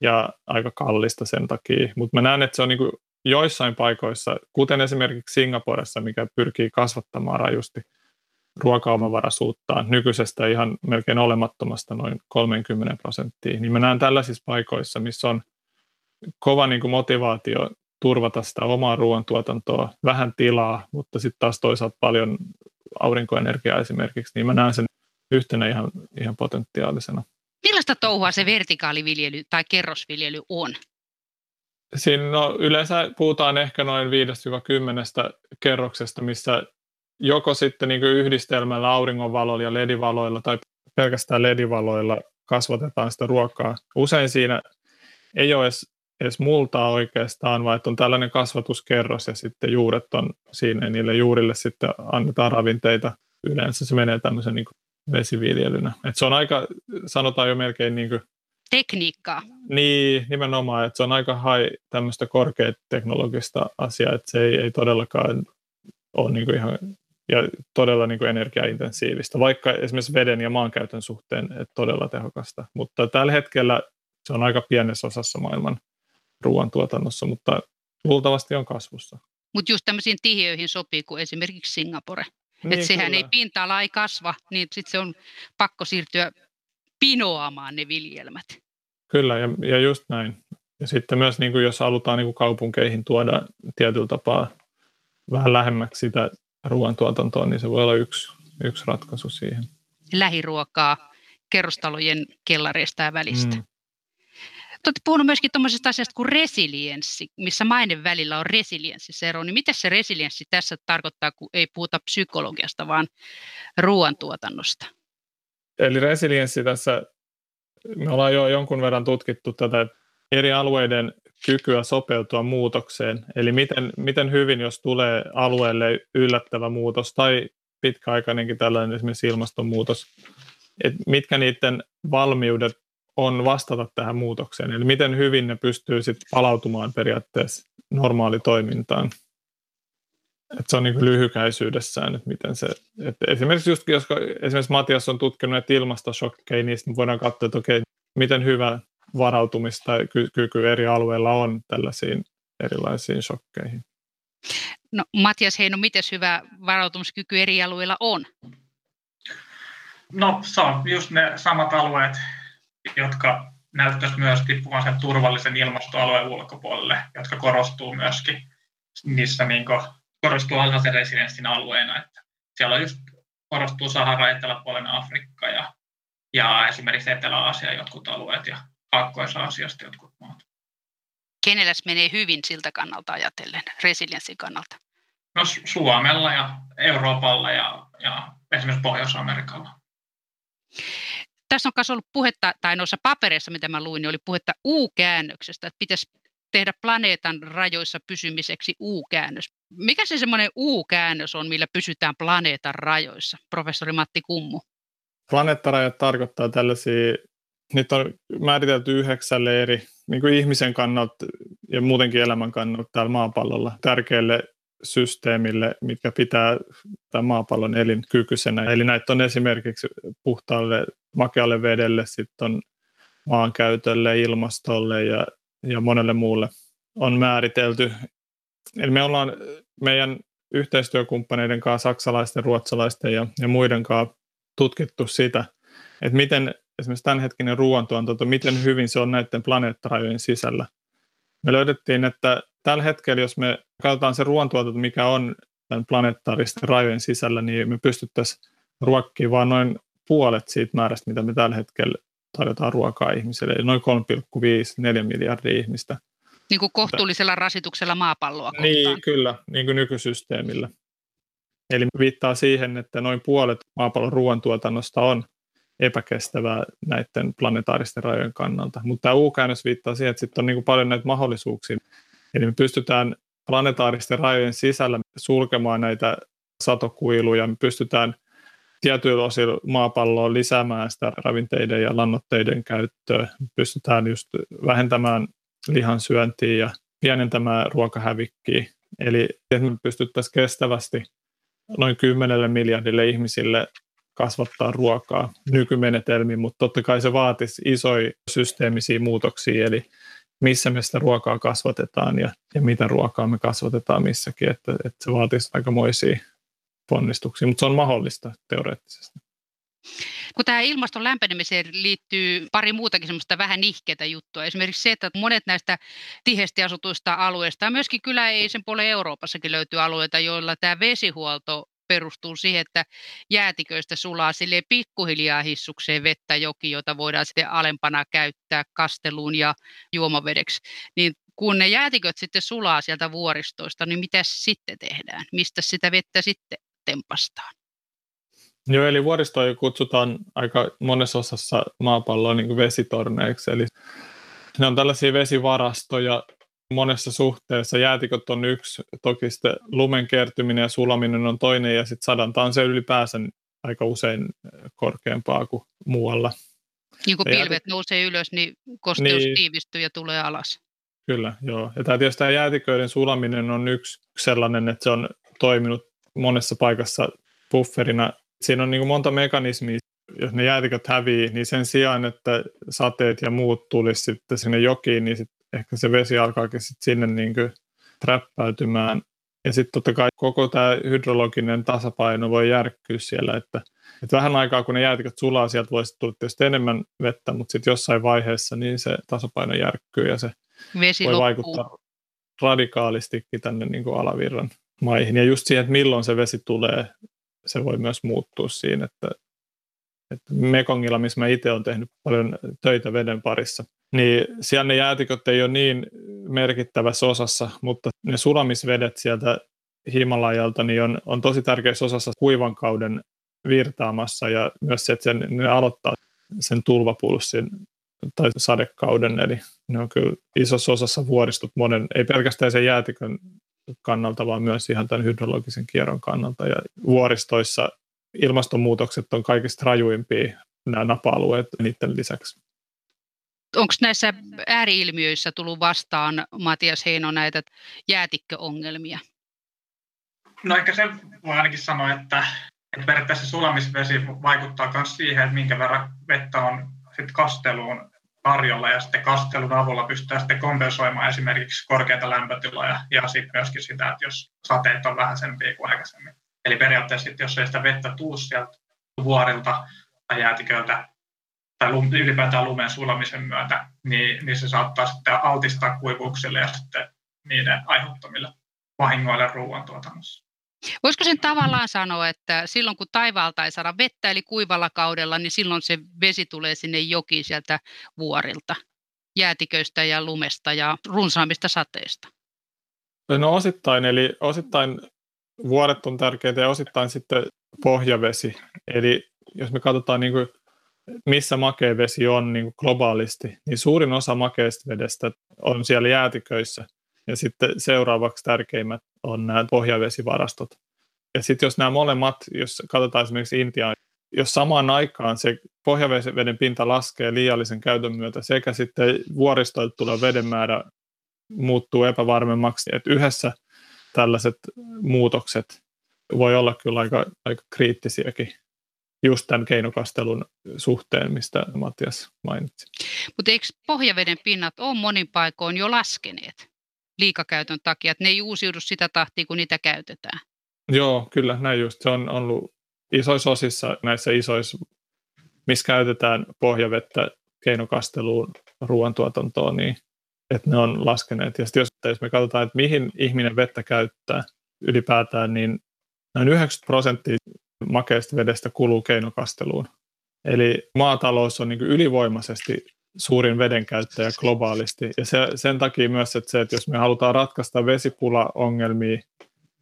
ja aika kallista sen takia. Mutta mä näen, että se on niin joissain paikoissa, kuten esimerkiksi Singaporessa, mikä pyrkii kasvattamaan rajusti ruokaomavaraisuuttaan nykyisestä ihan melkein olemattomasta noin 30 prosenttia, niin mä näen tällaisissa paikoissa, missä on kova niin kuin motivaatio turvata sitä omaa ruoantuotantoa, vähän tilaa, mutta sitten taas toisaalta paljon aurinkoenergiaa esimerkiksi, niin mä näen sen yhtenä ihan, ihan potentiaalisena. Millaista touhua se vertikaaliviljely tai kerrosviljely on? Siinä no, yleensä puhutaan ehkä noin 5-10 kerroksesta, missä joko sitten niin yhdistelmällä auringonvaloilla ja ledivaloilla tai pelkästään ledivaloilla kasvatetaan sitä ruokaa. Usein siinä ei ole edes edes multaa oikeastaan, vaan että on tällainen kasvatuskerros ja sitten juuret on siinä ja niille juurille sitten annetaan ravinteita. Yleensä se menee tämmöisen niin vesiviljelynä. Et se on aika, sanotaan jo melkein niin kuin, Tekniikkaa. Niin, nimenomaan, että se on aika hai tämmöistä korkeateknologista asiaa, että se ei, ei todellakaan ole niin kuin ihan ja todella niin kuin energiaintensiivistä, vaikka esimerkiksi veden ja maankäytön suhteen että todella tehokasta. Mutta tällä hetkellä se on aika pienessä osassa maailman ruoantuotannossa, mutta luultavasti on kasvussa. Mutta just tämmöisiin tihiöihin sopii kuin esimerkiksi Singapore. Niin, että sehän kyllä. ei pinta-ala ei kasva, niin sitten se on pakko siirtyä pinoamaan ne viljelmät. Kyllä, ja, ja just näin. Ja sitten myös, niin kuin jos halutaan niin kuin kaupunkeihin tuoda tietyllä tapaa vähän lähemmäksi sitä ruoantuotantoa, niin se voi olla yksi, yksi ratkaisu siihen. Lähiruokaa kerrostalojen kellareista ja välistä. Mm. Olette puhunut myöskin tuommoisesta asiasta kuin resilienssi, missä maiden välillä on resilienssisero. Niin mitä se resilienssi tässä tarkoittaa, kun ei puhuta psykologiasta, vaan ruoantuotannosta? Eli resilienssi tässä, me ollaan jo jonkun verran tutkittu tätä eri alueiden kykyä sopeutua muutokseen. Eli miten, miten hyvin, jos tulee alueelle yllättävä muutos tai pitkäaikainenkin tällainen esimerkiksi ilmastonmuutos, että mitkä niiden valmiudet on vastata tähän muutokseen, eli miten hyvin ne pystyy sitten palautumaan periaatteessa normaalitoimintaan. Et se on niin lyhykäisyydessään, että miten se, että esimerkiksi just, jos esimerkiksi Matias on tutkinut näitä ilmastoshokkeja, niin sitten voidaan katsoa, että okei, miten hyvä varautumista ky- kyky eri alueilla on tällaisiin erilaisiin shokkeihin. No Matias Heino, miten hyvä varautumiskyky eri alueilla on? No se on just ne samat alueet, jotka näyttäisi myös tippuvan sen turvallisen ilmastoalueen ulkopuolelle, jotka korostuu myöskin niissä niin kuin, korostuu alhaisen resilienssin alueena. Että siellä on just korostuu Sahara, eteläpuolen Afrikka ja, ja esimerkiksi Etelä-Aasia jotkut alueet ja Kaakkois-Aasiasta jotkut maat. Kenelläs menee hyvin siltä kannalta ajatellen, resilienssin kannalta? No Suomella ja Euroopalla ja, ja esimerkiksi Pohjois-Amerikalla tässä on myös ollut puhetta, tai noissa papereissa, mitä mä luin, niin oli puhetta U-käännöksestä, että pitäisi tehdä planeetan rajoissa pysymiseksi U-käännös. Mikä se semmoinen U-käännös on, millä pysytään planeetan rajoissa, professori Matti Kummu? Planeettarajat tarkoittaa tällaisia, niitä on määritelty yhdeksälle eri niin kuin ihmisen kannalta ja muutenkin elämän kannalta täällä maapallolla tärkeille systeemille, mitkä pitää tämän maapallon elinkykyisenä. Eli näitä on esimerkiksi puhtaalle makealle vedelle, sitten on maankäytölle, ilmastolle ja, ja monelle muulle on määritelty. Eli me ollaan meidän yhteistyökumppaneiden kanssa, saksalaisten, ruotsalaisten ja, ja muiden kanssa tutkittu sitä, että miten esimerkiksi tämänhetkinen ruoantuotanto, miten hyvin se on näiden planeettarajojen sisällä. Me löydettiin, että tällä hetkellä, jos me katsotaan se ruoantuotanto, mikä on tämän planeettaaristen rajojen sisällä, niin me pystyttäisiin ruokkimaan vain noin puolet siitä määrästä, mitä me tällä hetkellä tarjotaan ruokaa ihmisille, eli noin 3,5-4 miljardia ihmistä. Niin kuin kohtuullisella rasituksella maapalloa kohtaan. Niin, kyllä, niin kuin nykysysteemillä. Eli viittaa siihen, että noin puolet maapallon ruoantuotannosta on epäkestävää näiden planetaaristen rajojen kannalta. Mutta tämä U-käännös viittaa siihen, että sitten on niin kuin paljon näitä mahdollisuuksia. Eli me pystytään planetaaristen rajojen sisällä sulkemaan näitä satokuiluja, me pystytään tietyillä osilla maapalloa lisäämään sitä ravinteiden ja lannoitteiden käyttöä. Pystytään just vähentämään lihan syöntiä ja pienentämään ruokahävikkiä. Eli että me pystyttäisiin kestävästi noin 10 miljardille ihmisille kasvattaa ruokaa nykymenetelmiin, mutta totta kai se vaatisi isoja systeemisiä muutoksia, eli missä me sitä ruokaa kasvatetaan ja, ja mitä ruokaa me kasvatetaan missäkin, että, että se vaatisi aikamoisia ponnistuksia, mutta se on mahdollista teoreettisesti. Kun tämä ilmaston lämpenemiseen liittyy pari muutakin semmoista vähän nihkeitä juttua. Esimerkiksi se, että monet näistä tiheästi asutuista alueista, myöskin kyllä ei sen puolen Euroopassakin löytyy alueita, joilla tämä vesihuolto perustuu siihen, että jäätiköistä sulaa sille pikkuhiljaa hissukseen vettä joki, jota voidaan sitten alempana käyttää kasteluun ja juomavedeksi. Niin kun ne jäätiköt sitten sulaa sieltä vuoristoista, niin mitä sitten tehdään? Mistä sitä vettä sitten tempastaan? Joo, eli vuoristoja kutsutaan aika monessa osassa maapalloa niin vesitorneiksi, eli ne on tällaisia vesivarastoja monessa suhteessa. Jäätikot on yksi, toki sitten lumen kertyminen ja sulaminen on toinen, ja sitten sadanta on se ylipäänsä aika usein korkeampaa kuin muualla. Niin kun pilvet jäätik- nousee ylös, niin kosteus niin, tiivistyy ja tulee alas. Kyllä, joo. Ja tämä tietysti tämä jäätiköiden sulaminen on yksi sellainen, että se on toiminut monessa paikassa bufferina. Siinä on niin kuin monta mekanismia. Jos ne jäätiköt hävii, niin sen sijaan, että sateet ja muut tulisi sitten sinne jokiin, niin sit ehkä se vesi alkaakin sit sinne niin kuin träppäytymään. Ja sitten totta kai koko tämä hydrologinen tasapaino voi järkkyä siellä, että, että vähän aikaa kun ne jäätiköt sulaa, sieltä voisi tulla tietysti enemmän vettä, mutta sitten jossain vaiheessa niin se tasapaino järkkyy ja se Vesi voi loppuu. vaikuttaa radikaalistikin tänne niin kuin alavirran maihin. Ja just siihen, että milloin se vesi tulee, se voi myös muuttua siinä, että, että Mekongilla, missä mä itse olen tehnyt paljon töitä veden parissa, niin siellä ne jäätiköt ei ole niin merkittävässä osassa, mutta ne sulamisvedet sieltä Himalajalta niin on, on tosi tärkeässä osassa kuivan kauden virtaamassa ja myös se, että sen, ne aloittaa sen tulvapulssin tai sadekauden, eli ne on kyllä isossa osassa vuoristut monen, ei pelkästään sen jäätikön kannalta, vaan myös ihan tämän hydrologisen kierron kannalta. Ja vuoristoissa ilmastonmuutokset on kaikista rajuimpia nämä napa-alueet niiden lisäksi. Onko näissä ääriilmiöissä tullut vastaan, Matias Heino, näitä jäätikköongelmia? No ehkä se voi ainakin sanoa, että, että periaatteessa sulamisvesi vaikuttaa myös siihen, että minkä verran vettä on sit kasteluun tarjolla ja sitten kastelun avulla pystytään sitten kompensoimaan esimerkiksi korkeita lämpötiloja ja sitten myöskin sitä, että jos sateet on vähäisempiä kuin aikaisemmin. Eli periaatteessa sitten, jos ei sitä vettä tuu sieltä vuorilta tai jäätiköltä tai ylipäätään lumen sulamisen myötä, niin, niin se saattaa sitten altistaa kuivuuksille ja sitten niiden aiheuttamille vahingoille ruoantuotannossa. Voisiko sen tavallaan sanoa, että silloin kun taivaalta ei saada vettä, eli kuivalla kaudella, niin silloin se vesi tulee sinne joki sieltä vuorilta, jäätiköistä ja lumesta ja runsaamista sateista? No osittain, eli osittain vuoret on tärkeitä ja osittain sitten pohjavesi. Eli jos me katsotaan niin kuin, missä makea vesi on niin kuin globaalisti, niin suurin osa makeasta vedestä on siellä jäätiköissä – ja sitten seuraavaksi tärkeimmät on nämä pohjavesivarastot. Ja sitten jos nämä molemmat, jos katsotaan esimerkiksi Intiaa, jos samaan aikaan se pohjaveden pinta laskee liiallisen käytön myötä sekä sitten vuoristoilta tulee veden määrä muuttuu epävarmemmaksi, että yhdessä tällaiset muutokset voi olla kyllä aika, aika kriittisiäkin just tämän keinokastelun suhteen, mistä Matias mainitsi. Mutta eikö pohjaveden pinnat ole monin paikoin jo laskeneet? liikakäytön takia, että ne ei uusiudu sitä tahtia, kun niitä käytetään. Joo, kyllä, näin just. Se on ollut isoissa osissa näissä isoissa, missä käytetään pohjavettä keinokasteluun, ruoantuotantoon, niin että ne on laskeneet. Ja jos, jos me katsotaan, että mihin ihminen vettä käyttää ylipäätään, niin noin 90 prosenttia makeasta vedestä kuluu keinokasteluun. Eli maatalous on niin ylivoimaisesti suurin vedenkäyttäjä globaalisti. Ja se, sen takia myös, että se, että jos me halutaan ratkaista vesipula-ongelmia,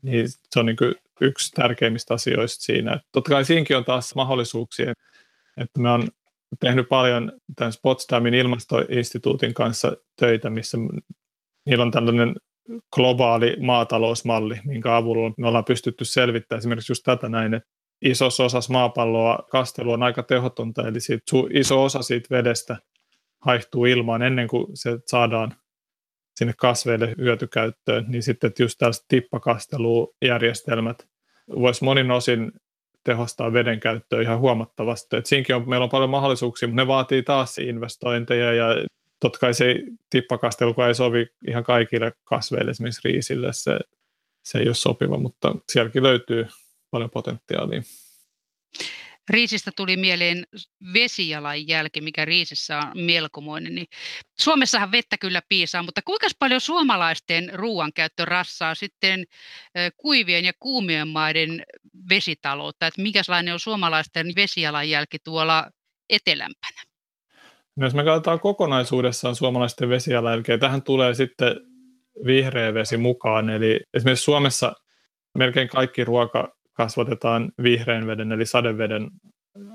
niin se on niin yksi tärkeimmistä asioista siinä. Että totta kai siinäkin on taas mahdollisuuksia, että me on tehnyt paljon tämän Potsdamin ilmastoinstituutin kanssa töitä, missä niillä on tällainen globaali maatalousmalli, minkä avulla me ollaan pystytty selvittämään esimerkiksi just tätä näin, että isossa osassa maapalloa kastelu on aika tehotonta, eli siitä, iso osa siitä vedestä haihtuu ilmaan ennen kuin se saadaan sinne kasveille hyötykäyttöön, niin sitten just tällaiset tippakastelujärjestelmät voisi monin osin tehostaa veden käyttöä ihan huomattavasti. Et siinäkin on, meillä on paljon mahdollisuuksia, mutta ne vaatii taas investointeja ja totta kai se tippakastelu, ei sovi ihan kaikille kasveille, esimerkiksi riisille, se, se ei ole sopiva, mutta sielläkin löytyy paljon potentiaalia. Riisistä tuli mieleen vesijalanjälki, mikä riisissä on melkomoinen. Niin Suomessahan vettä kyllä piisaa, mutta kuinka paljon suomalaisten ruoankäyttö rassaa sitten kuivien ja kuumien maiden vesitaloutta? Että minkälainen on suomalaisten vesijalanjälki tuolla etelämpänä? No jos me katsotaan kokonaisuudessaan suomalaisten vesijalanjälkeä, tähän tulee sitten vihreä vesi mukaan. Eli esimerkiksi Suomessa melkein kaikki ruoka kasvatetaan vihreän veden eli sadeveden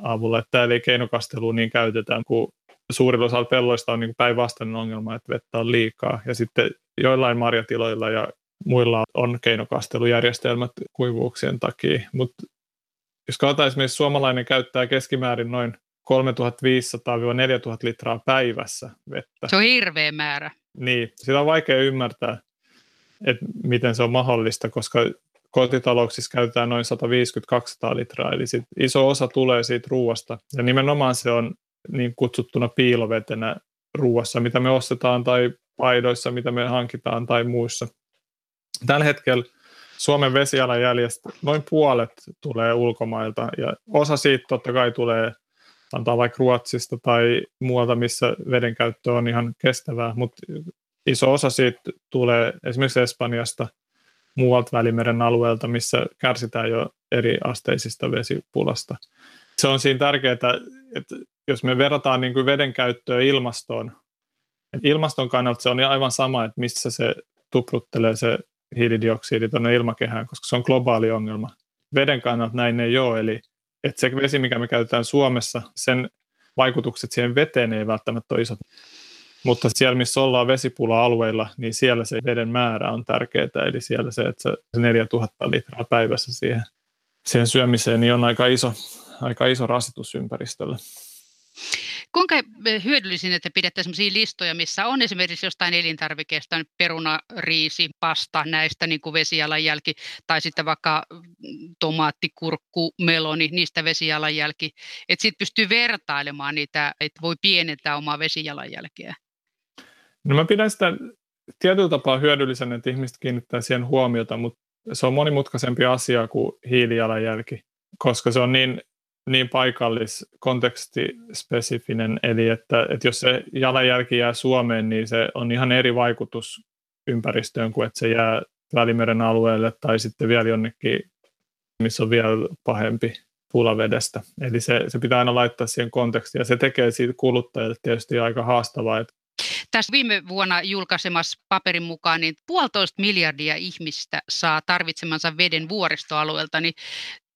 avulla. Että täällä ei keinokastelua niin käytetään, kun suurilla osalla pelloista on niin päinvastainen ongelma, että vettä on liikaa. Ja sitten joillain marjatiloilla ja muilla on keinokastelujärjestelmät kuivuuksien takia. Mutta jos katsotaan esimerkiksi suomalainen käyttää keskimäärin noin 3500-4000 litraa päivässä vettä. Se on hirveä määrä. Niin, sitä on vaikea ymmärtää, että miten se on mahdollista, koska kotitalouksissa käytetään noin 150-200 litraa, eli sit iso osa tulee siitä ruuasta. Ja nimenomaan se on niin kutsuttuna piilovetenä ruuassa, mitä me ostetaan tai paidoissa, mitä me hankitaan tai muissa. Tällä hetkellä Suomen vesialanjäljestä noin puolet tulee ulkomailta ja osa siitä totta kai tulee antaa vaikka Ruotsista tai muualta, missä vedenkäyttö on ihan kestävää, mutta iso osa siitä tulee esimerkiksi Espanjasta – muualta Välimeren alueelta, missä kärsitään jo eri asteisista vesipulasta. Se on siinä tärkeää, että jos me verrataan niin kuin veden käyttöä ilmastoon, ilmaston kannalta se on aivan sama, että missä se tupruttelee se hiilidioksidi tuonne ilmakehään, koska se on globaali ongelma. Veden kannalta näin ei ole, eli että se vesi, mikä me käytetään Suomessa, sen vaikutukset siihen veteen ei välttämättä ole isot. Mutta siellä, missä ollaan vesipula-alueilla, niin siellä se veden määrä on tärkeää. Eli siellä se, että se 4000 litraa päivässä siihen, siihen syömiseen niin on aika iso, aika iso rasitus ympäristölle. Kuinka hyödyllisin, että pidätte sellaisia listoja, missä on esimerkiksi jostain elintarvikeesta, peruna, riisi, pasta, näistä niin kuin vesijalanjälki, tai sitten vaikka tomaatti, kurkku, meloni, niistä vesijalanjälki. Että sitten pystyy vertailemaan niitä, että voi pienentää omaa vesijalanjälkeä. No mä pidän sitä tietyllä tapaa hyödyllisenä, että ihmiset kiinnittää siihen huomiota, mutta se on monimutkaisempi asia kuin hiilijalanjälki, koska se on niin niin paikallis, kontekstispesifinen, eli että, että jos se jalanjälki jää Suomeen, niin se on ihan eri vaikutus ympäristöön kuin että se jää Välimeren alueelle tai sitten vielä jonnekin, missä on vielä pahempi pulavedestä. Eli se, se pitää aina laittaa siihen kontekstiin ja se tekee siitä kuluttajalle tietysti aika haastavaa. Että tässä viime vuonna julkaisemassa paperin mukaan niin puolitoista miljardia ihmistä saa tarvitsemansa veden vuoristoalueelta, niin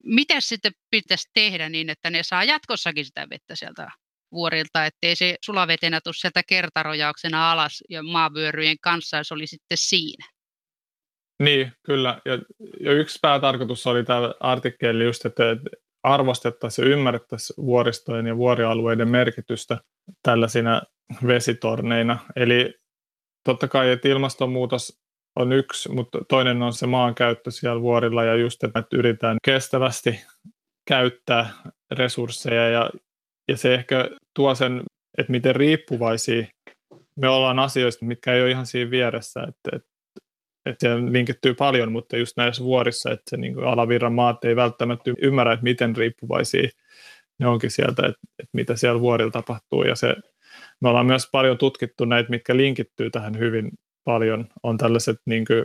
mitä sitten pitäisi tehdä niin, että ne saa jatkossakin sitä vettä sieltä vuorilta, ettei se sulavetenä tule sieltä kertarojauksena alas ja maavyöryjen kanssa, jos oli sitten siinä. Niin, kyllä. Ja, ja yksi päätarkoitus oli tämä artikkeli just, että arvostettaisiin ja ymmärrettäisiin vuoristojen ja vuorialueiden merkitystä tällaisina vesitorneina. Eli totta kai, että ilmastonmuutos on yksi, mutta toinen on se maankäyttö siellä vuorilla ja just, että yritetään kestävästi käyttää resursseja ja, ja se ehkä tuo sen, että miten riippuvaisia me ollaan asioista, mitkä ei ole ihan siinä vieressä, että, että, että siellä linkittyy paljon, mutta just näissä vuorissa, että se niin alavirran maat ei välttämättä ymmärrä, että miten riippuvaisia ne onkin sieltä, että, että mitä siellä vuorilla tapahtuu ja se, me ollaan myös paljon tutkittu näitä, mitkä linkittyy tähän hyvin paljon on tällaiset niin kuin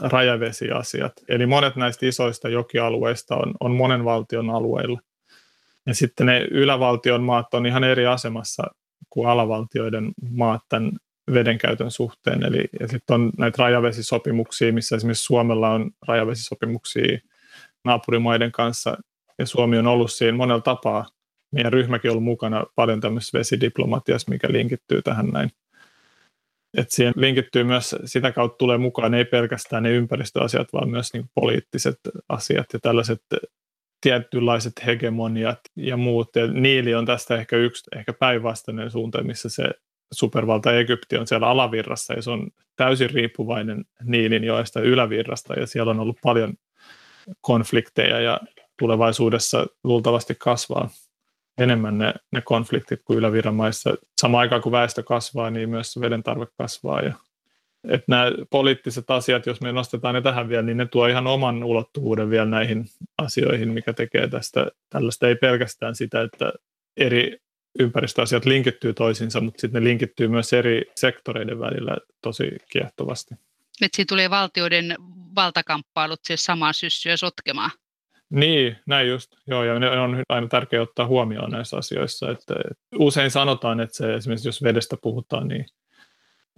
rajavesiasiat. Eli monet näistä isoista jokialueista on, on monen valtion alueilla. Ja sitten ne ylävaltion maat on ihan eri asemassa kuin alavaltioiden maat tämän vedenkäytön suhteen. Eli ja sitten on näitä rajavesisopimuksia, missä esimerkiksi Suomella on rajavesisopimuksia naapurimaiden kanssa, ja Suomi on ollut siinä monella tapaa. Meidän ryhmäkin on ollut mukana paljon tämmöisessä vesidiplomatiassa, mikä linkittyy tähän näin. Että siihen linkittyy myös, sitä kautta tulee mukaan ei pelkästään ne ympäristöasiat, vaan myös niin poliittiset asiat ja tällaiset tietynlaiset hegemoniat ja muut. Ja Niili on tästä ehkä yksi ehkä päinvastainen suunta, missä se supervalta Egypti on siellä alavirrassa ja se on täysin riippuvainen Niilin joesta ylävirrasta. Ja siellä on ollut paljon konflikteja ja tulevaisuudessa luultavasti kasvaa enemmän ne, ne konfliktit kuin yläviramaissa. Samaan aikaan kun väestö kasvaa, niin myös veden tarve kasvaa. Ja, että nämä poliittiset asiat, jos me nostetaan ne tähän vielä, niin ne tuo ihan oman ulottuvuuden vielä näihin asioihin, mikä tekee tästä tällaista ei pelkästään sitä, että eri ympäristöasiat linkittyy toisiinsa, mutta sitten ne linkittyy myös eri sektoreiden välillä tosi kiehtovasti. Että siinä tulee valtioiden valtakamppailut siis samaan syssyä sotkemaan. Niin, näin just. Joo, ja ne on aina tärkeää ottaa huomioon näissä asioissa. Että, usein sanotaan, että se, esimerkiksi jos vedestä puhutaan, niin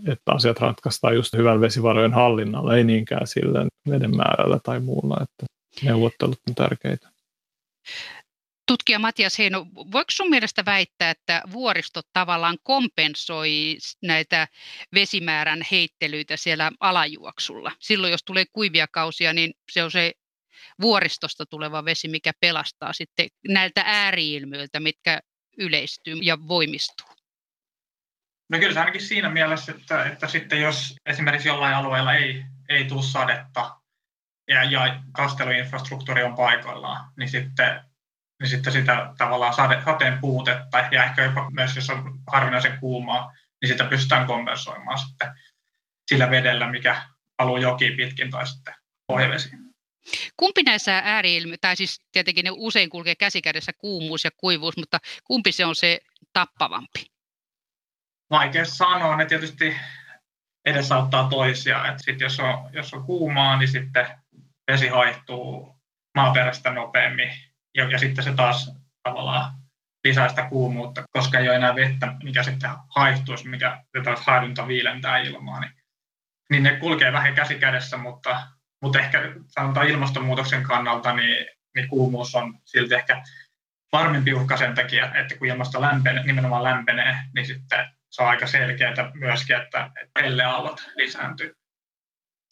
että asiat ratkaistaan just hyvän vesivarojen hallinnalla, ei niinkään sillä veden määrällä tai muulla, että neuvottelut on tärkeitä. Tutkija Matias Heino, voiko sun mielestä väittää, että vuoristo tavallaan kompensoi näitä vesimäärän heittelyitä siellä alajuoksulla? Silloin jos tulee kuivia kausia, niin se on se vuoristosta tuleva vesi, mikä pelastaa sitten näiltä ääriilmiöiltä, mitkä yleistyy ja voimistuu? No kyllä se ainakin siinä mielessä, että, että sitten jos esimerkiksi jollain alueella ei, ei tule sadetta ja, ja kasteluinfrastruktuuri on paikallaan, niin sitten, niin sitten sitä tavallaan sade, sateen puutetta ja ehkä jopa myös jos on harvinaisen kuumaa, niin sitä pystytään kompensoimaan sitten sillä vedellä, mikä paluu joki pitkin tai sitten pohjavesiin. Kumpi näissä ääriilmiöissä, tai siis tietenkin ne usein kulkee käsikädessä kuumuus ja kuivuus, mutta kumpi se on se tappavampi? Vaikea sanoa. Ne tietysti edesauttaa toisiaan. Et sit jos, on, jos on kuumaa, niin sitten vesi haihtuu maaperästä nopeammin ja, ja sitten se taas tavallaan lisää sitä kuumuutta, koska ei ole enää vettä, mikä sitten haihtuisi, mikä taas haidunta viilentää ilmaa. Niin, niin ne kulkee vähän käsi kädessä, mutta, mutta ehkä sanotaan ilmastonmuutoksen kannalta, niin, niin kuumuus on silti ehkä varmempi uhka sen takia, että kun ilmasto lämpenee, nimenomaan lämpenee, niin sitten se on aika selkeää myöskin, että pelleaallot lisääntyy.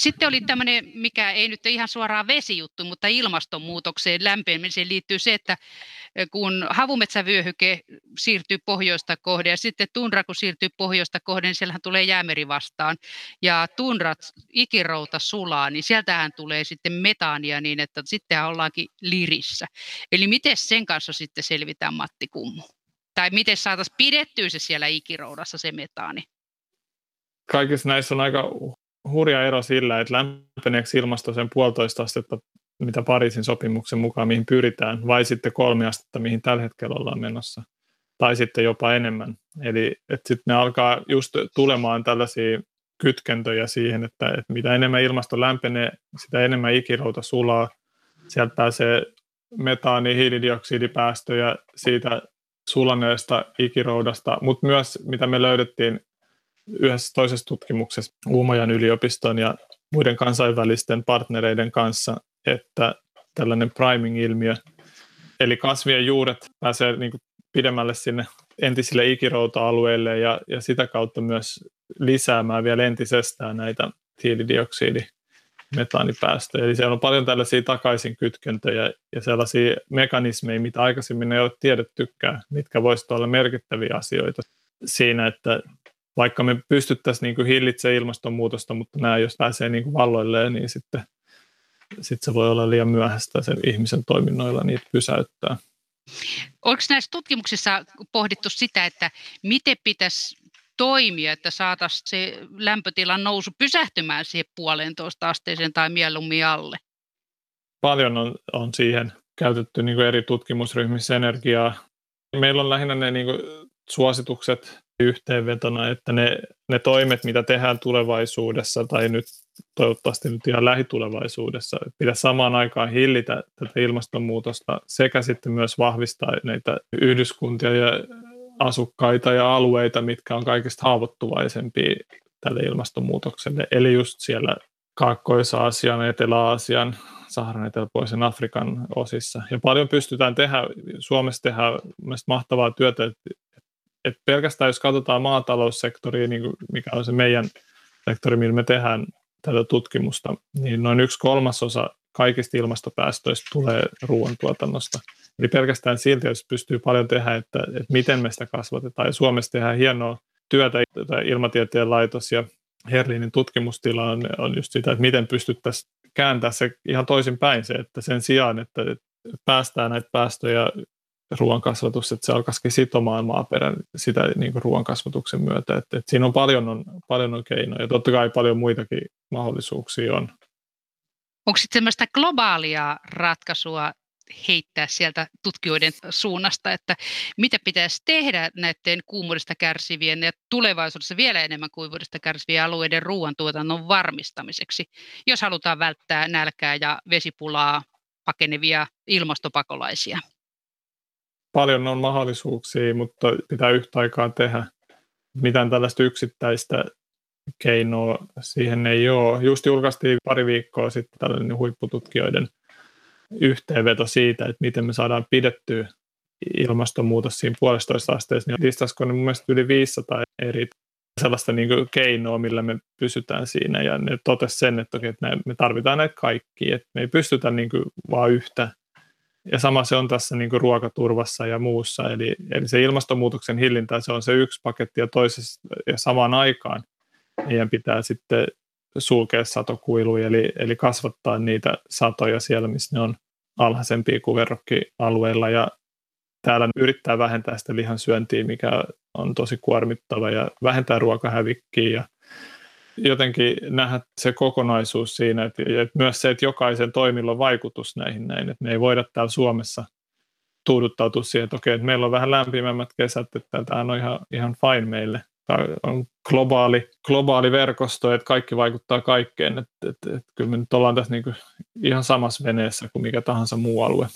Sitten oli tämmöinen, mikä ei nyt ihan suoraan vesijuttu, mutta ilmastonmuutokseen lämpenemiseen liittyy se, että kun havumetsävyöhyke siirtyy pohjoista kohden ja sitten tundra kun siirtyy pohjoista kohden, niin siellähän tulee jäämeri vastaan. Ja tundrat, ikirouta sulaa, niin sieltähän tulee sitten metaania niin, että sittenhän ollaankin lirissä. Eli miten sen kanssa sitten selvitään Matti Kummu? Tai miten saataisiin pidettyä se siellä ikiroudassa se metaani? Kaikissa näissä on aika hurja ero sillä, että lämpeneekö ilmasto sen puolitoista astetta, mitä Pariisin sopimuksen mukaan, mihin pyritään, vai sitten kolme astetta, mihin tällä hetkellä ollaan menossa, tai sitten jopa enemmän. Eli sitten ne alkaa just tulemaan tällaisia kytkentöjä siihen, että, että mitä enemmän ilmasto lämpenee, sitä enemmän ikirouta sulaa, sieltä pääsee metaani, hiilidioksidipäästöjä siitä sulaneesta ikiroudasta, mutta myös mitä me löydettiin yhdessä toisessa tutkimuksessa Uumajan yliopiston ja muiden kansainvälisten partnereiden kanssa, että tällainen priming-ilmiö, eli kasvien juuret pääsee niin kuin pidemmälle sinne entisille ikirouta-alueille ja, ja sitä kautta myös lisäämään vielä entisestään näitä hiilidioksidi metaanipäästöjä. Eli siellä on paljon tällaisia takaisin kytkentöjä ja sellaisia mekanismeja, mitä aikaisemmin ei ole tiedettykään, mitkä voisivat olla merkittäviä asioita siinä, että vaikka me pystyttäisiin niin hillitsemään ilmastonmuutosta, mutta nämä jos pääsee niin valloilleen, niin sitten, sitten se voi olla liian myöhäistä sen ihmisen toiminnoilla niitä pysäyttää. Onko näissä tutkimuksissa pohdittu sitä, että miten pitäisi toimia, että saataisiin se lämpötilan nousu pysähtymään siihen puolentoista asteeseen tai mieluummin alle? Paljon on, on siihen käytetty niin kuin eri tutkimusryhmissä energiaa. Meillä on lähinnä ne niin kuin suositukset yhteenvetona, että ne, ne toimet, mitä tehdään tulevaisuudessa tai nyt toivottavasti nyt ihan lähitulevaisuudessa, pitää samaan aikaan hillitä tätä ilmastonmuutosta sekä sitten myös vahvistaa näitä yhdyskuntia ja asukkaita ja alueita, mitkä on kaikista haavoittuvaisempia tälle ilmastonmuutokselle. Eli just siellä Kaakkois-Aasian, Etelä-Aasian, Saharan eteläpuolisen Afrikan osissa. Ja paljon pystytään tehdä, Suomessa tehdään mahtavaa työtä, että et pelkästään jos katsotaan maataloussektoria, niin kuin mikä on se meidän sektori, millä me tehdään tätä tutkimusta, niin noin yksi kolmasosa kaikista ilmastopäästöistä tulee ruoantuotannosta. Eli pelkästään silti, jos pystyy paljon tehdä, että, että miten me sitä kasvatetaan. Ja Suomessa tehdään hienoa työtä, ilmatieteen laitos ja Herlinin tutkimustila on, on just sitä, että miten pystyttäisiin kääntämään se ihan toisin päin se, että sen sijaan, että päästään näitä päästöjä ruoankasvatus, että se alkaisikin sitomaan maaperän sitä niin kuin ruoankasvatuksen myötä. Että, että siinä on paljon, on paljon on keinoja. Totta kai paljon muitakin mahdollisuuksia on. Onko sitten sellaista globaalia ratkaisua heittää sieltä tutkijoiden suunnasta, että mitä pitäisi tehdä näiden kuumuudesta kärsivien ja tulevaisuudessa vielä enemmän kuivuudesta kärsivien alueiden ruoantuotannon varmistamiseksi, jos halutaan välttää nälkää ja vesipulaa pakenevia ilmastopakolaisia? Paljon on mahdollisuuksia, mutta pitää yhtä aikaa tehdä. Mitään tällaista yksittäistä keinoa siihen ei ole. Just julkaistiin pari viikkoa sitten tällainen huippututkijoiden yhteenveto siitä, että miten me saadaan pidettyä ilmastonmuutos siinä puolestoista asteessa, niin listasko ne mun mielestä yli 500 eri sellaista niin keinoa, millä me pysytään siinä. Ja ne totesi sen, että, toki, että me tarvitaan näitä kaikkia, että me ei pystytä niin kuin vaan yhtä ja sama se on tässä niin kuin ruokaturvassa ja muussa. Eli, eli se ilmastonmuutoksen hillintä, se on se yksi paketti ja toisessa ja samaan aikaan meidän pitää sitten sulkea satokuiluja, eli, eli kasvattaa niitä satoja siellä, missä ne on alhaisempia kuin verrokkialueilla ja täällä yrittää vähentää sitä lihansyöntiä, mikä on tosi kuormittava ja vähentää ruokahävikkiä ja jotenkin nähdä se kokonaisuus siinä, että, että myös se, että jokaisen toimilla on vaikutus näihin näin, että me ei voida täällä Suomessa tuuduttautua siihen, että okei, että meillä on vähän lämpimämmät kesät, että tämä on ihan, ihan fine meille, on globaali, globaali verkosto, että kaikki vaikuttaa kaikkeen. Että, että, että kyllä me nyt ollaan tässä niin kuin ihan samassa veneessä kuin mikä tahansa muu alue.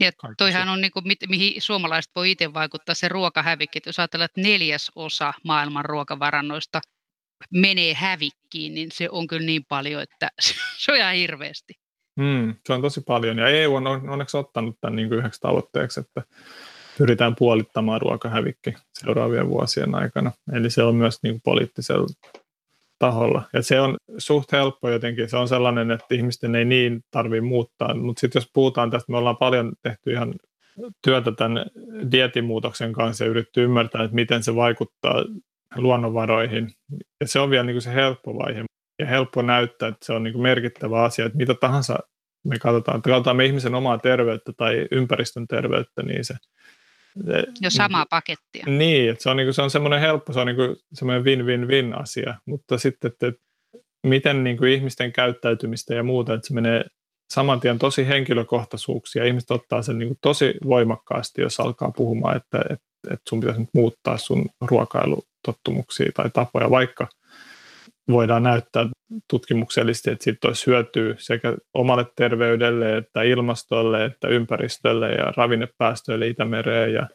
Ja toihan on, niin kuin, mihin suomalaiset voi itse vaikuttaa, se ruokahävikki. Jos ajatellaan, että neljäs osa maailman ruokavarannoista menee hävikkiin, niin se on kyllä niin paljon, että se on ihan hirveästi. Mm, se on tosi paljon, ja EU on onneksi ottanut tämän niin yhdeksi tavoitteeksi, että pyritään puolittamaan ruokahävikki seuraavien vuosien aikana. Eli se on myös niin poliittisella taholla. Ja se on suht helppo jotenkin. Se on sellainen, että ihmisten ei niin tarvitse muuttaa. Mutta sitten jos puhutaan tästä, me ollaan paljon tehty ihan työtä tämän dietimuutoksen kanssa ja yritetty ymmärtää, että miten se vaikuttaa luonnonvaroihin. Ja se on vielä niin kuin se helppo vaihe ja helppo näyttää, että se on niin kuin merkittävä asia, että mitä tahansa me katsotaan, että katsotaan me ihmisen omaa terveyttä tai ympäristön terveyttä, niin se jo samaa niin, pakettia. Niin, että se on, niin kuin, se on semmoinen helppo, se on niin kuin semmoinen win-win-win asia, mutta sitten, että miten niin kuin ihmisten käyttäytymistä ja muuta, että se menee saman tien tosi henkilökohtaisuuksia, ihmiset ottaa sen niin kuin tosi voimakkaasti, jos alkaa puhumaan, että, että, että sun pitäisi nyt muuttaa sun ruokailutottumuksia tai tapoja, vaikka – voidaan näyttää tutkimuksellisesti, että siitä olisi hyötyä sekä omalle terveydelle, että ilmastolle, että ympäristölle ja ravinnepäästöille Itämereen. Ja,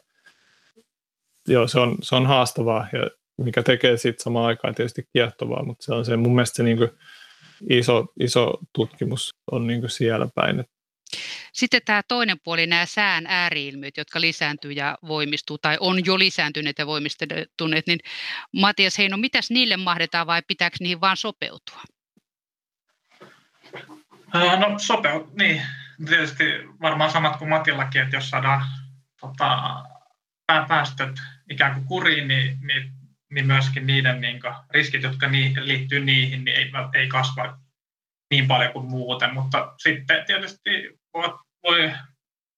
joo, se on, se on haastavaa ja mikä tekee siitä samaan aikaan tietysti kiehtovaa, mutta se on se mun mielestä se niin kuin iso, iso tutkimus on niin kuin siellä päin, että sitten tämä toinen puoli, nämä sään ääriilmiöt, jotka lisääntyy ja voimistuu tai on jo lisääntyneet ja voimistuneet, niin Matias Heino, mitäs niille mahdetaan vai pitääkö niihin vaan sopeutua? No sopeut, niin. Tietysti varmaan samat kuin Matillakin, että jos saadaan tota, päästöt ikään kuin kuriin, niin, niin, niin myöskin niiden niin kuin, riskit, jotka ni, liittyy niihin, niin ei, ei kasva niin paljon kuin muuten. Mutta sitten tietysti voi,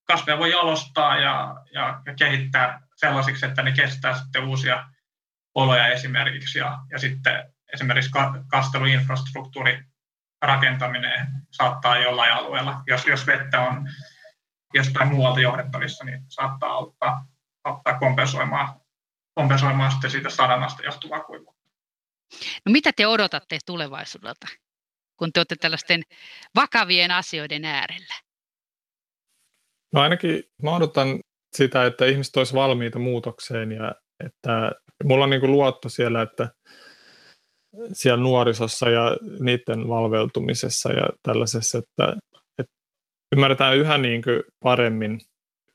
kasveja voi jalostaa ja, ja, ja kehittää sellaisiksi, että ne kestää sitten uusia oloja esimerkiksi. Ja, ja sitten esimerkiksi kasteluinfrastruktuuri rakentaminen saattaa jollain alueella, jos, jos vettä on jostain muualta johdettavissa, niin saattaa auttaa, auttaa kompensoimaan, kompensoimaan sitten siitä sadanasta johtuvaa kuivuutta. No mitä te odotatte tulevaisuudelta, kun te olette tällaisten vakavien asioiden äärellä? No ainakin mä odotan sitä, että ihmiset olisivat valmiita muutokseen ja että mulla on niin kuin luotto siellä, että siellä nuorisossa ja niiden valveutumisessa ja tällaisessa, että, että ymmärretään yhä niin kuin paremmin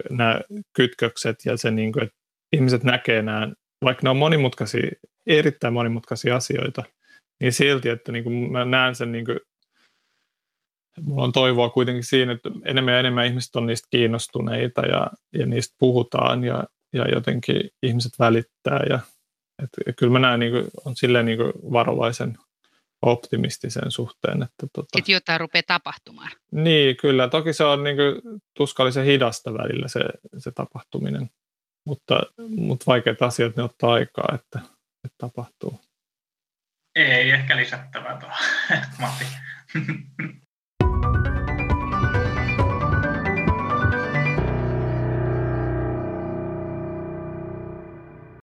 nämä kytkökset ja se, niin kuin, että ihmiset näkee nämä, vaikka ne on monimutkaisia, erittäin monimutkaisia asioita, niin silti, että niin kuin mä näen sen niin kuin mulla on toivoa kuitenkin siinä, että enemmän ja enemmän ihmiset on niistä kiinnostuneita ja, ja niistä puhutaan ja, ja jotenkin ihmiset välittää. Ja, et, kyllä mä näen, niin kuin, on silleen niin kuin varovaisen optimistisen suhteen. Että, tota, että jotain rupeaa tapahtumaan. Niin, kyllä. Toki se on niin kuin, tuskallisen hidasta välillä se, se tapahtuminen, mutta, mutta vaikeat asiat ne ottaa aikaa, että, että tapahtuu. Ei ehkä lisättävää tuo, Matti.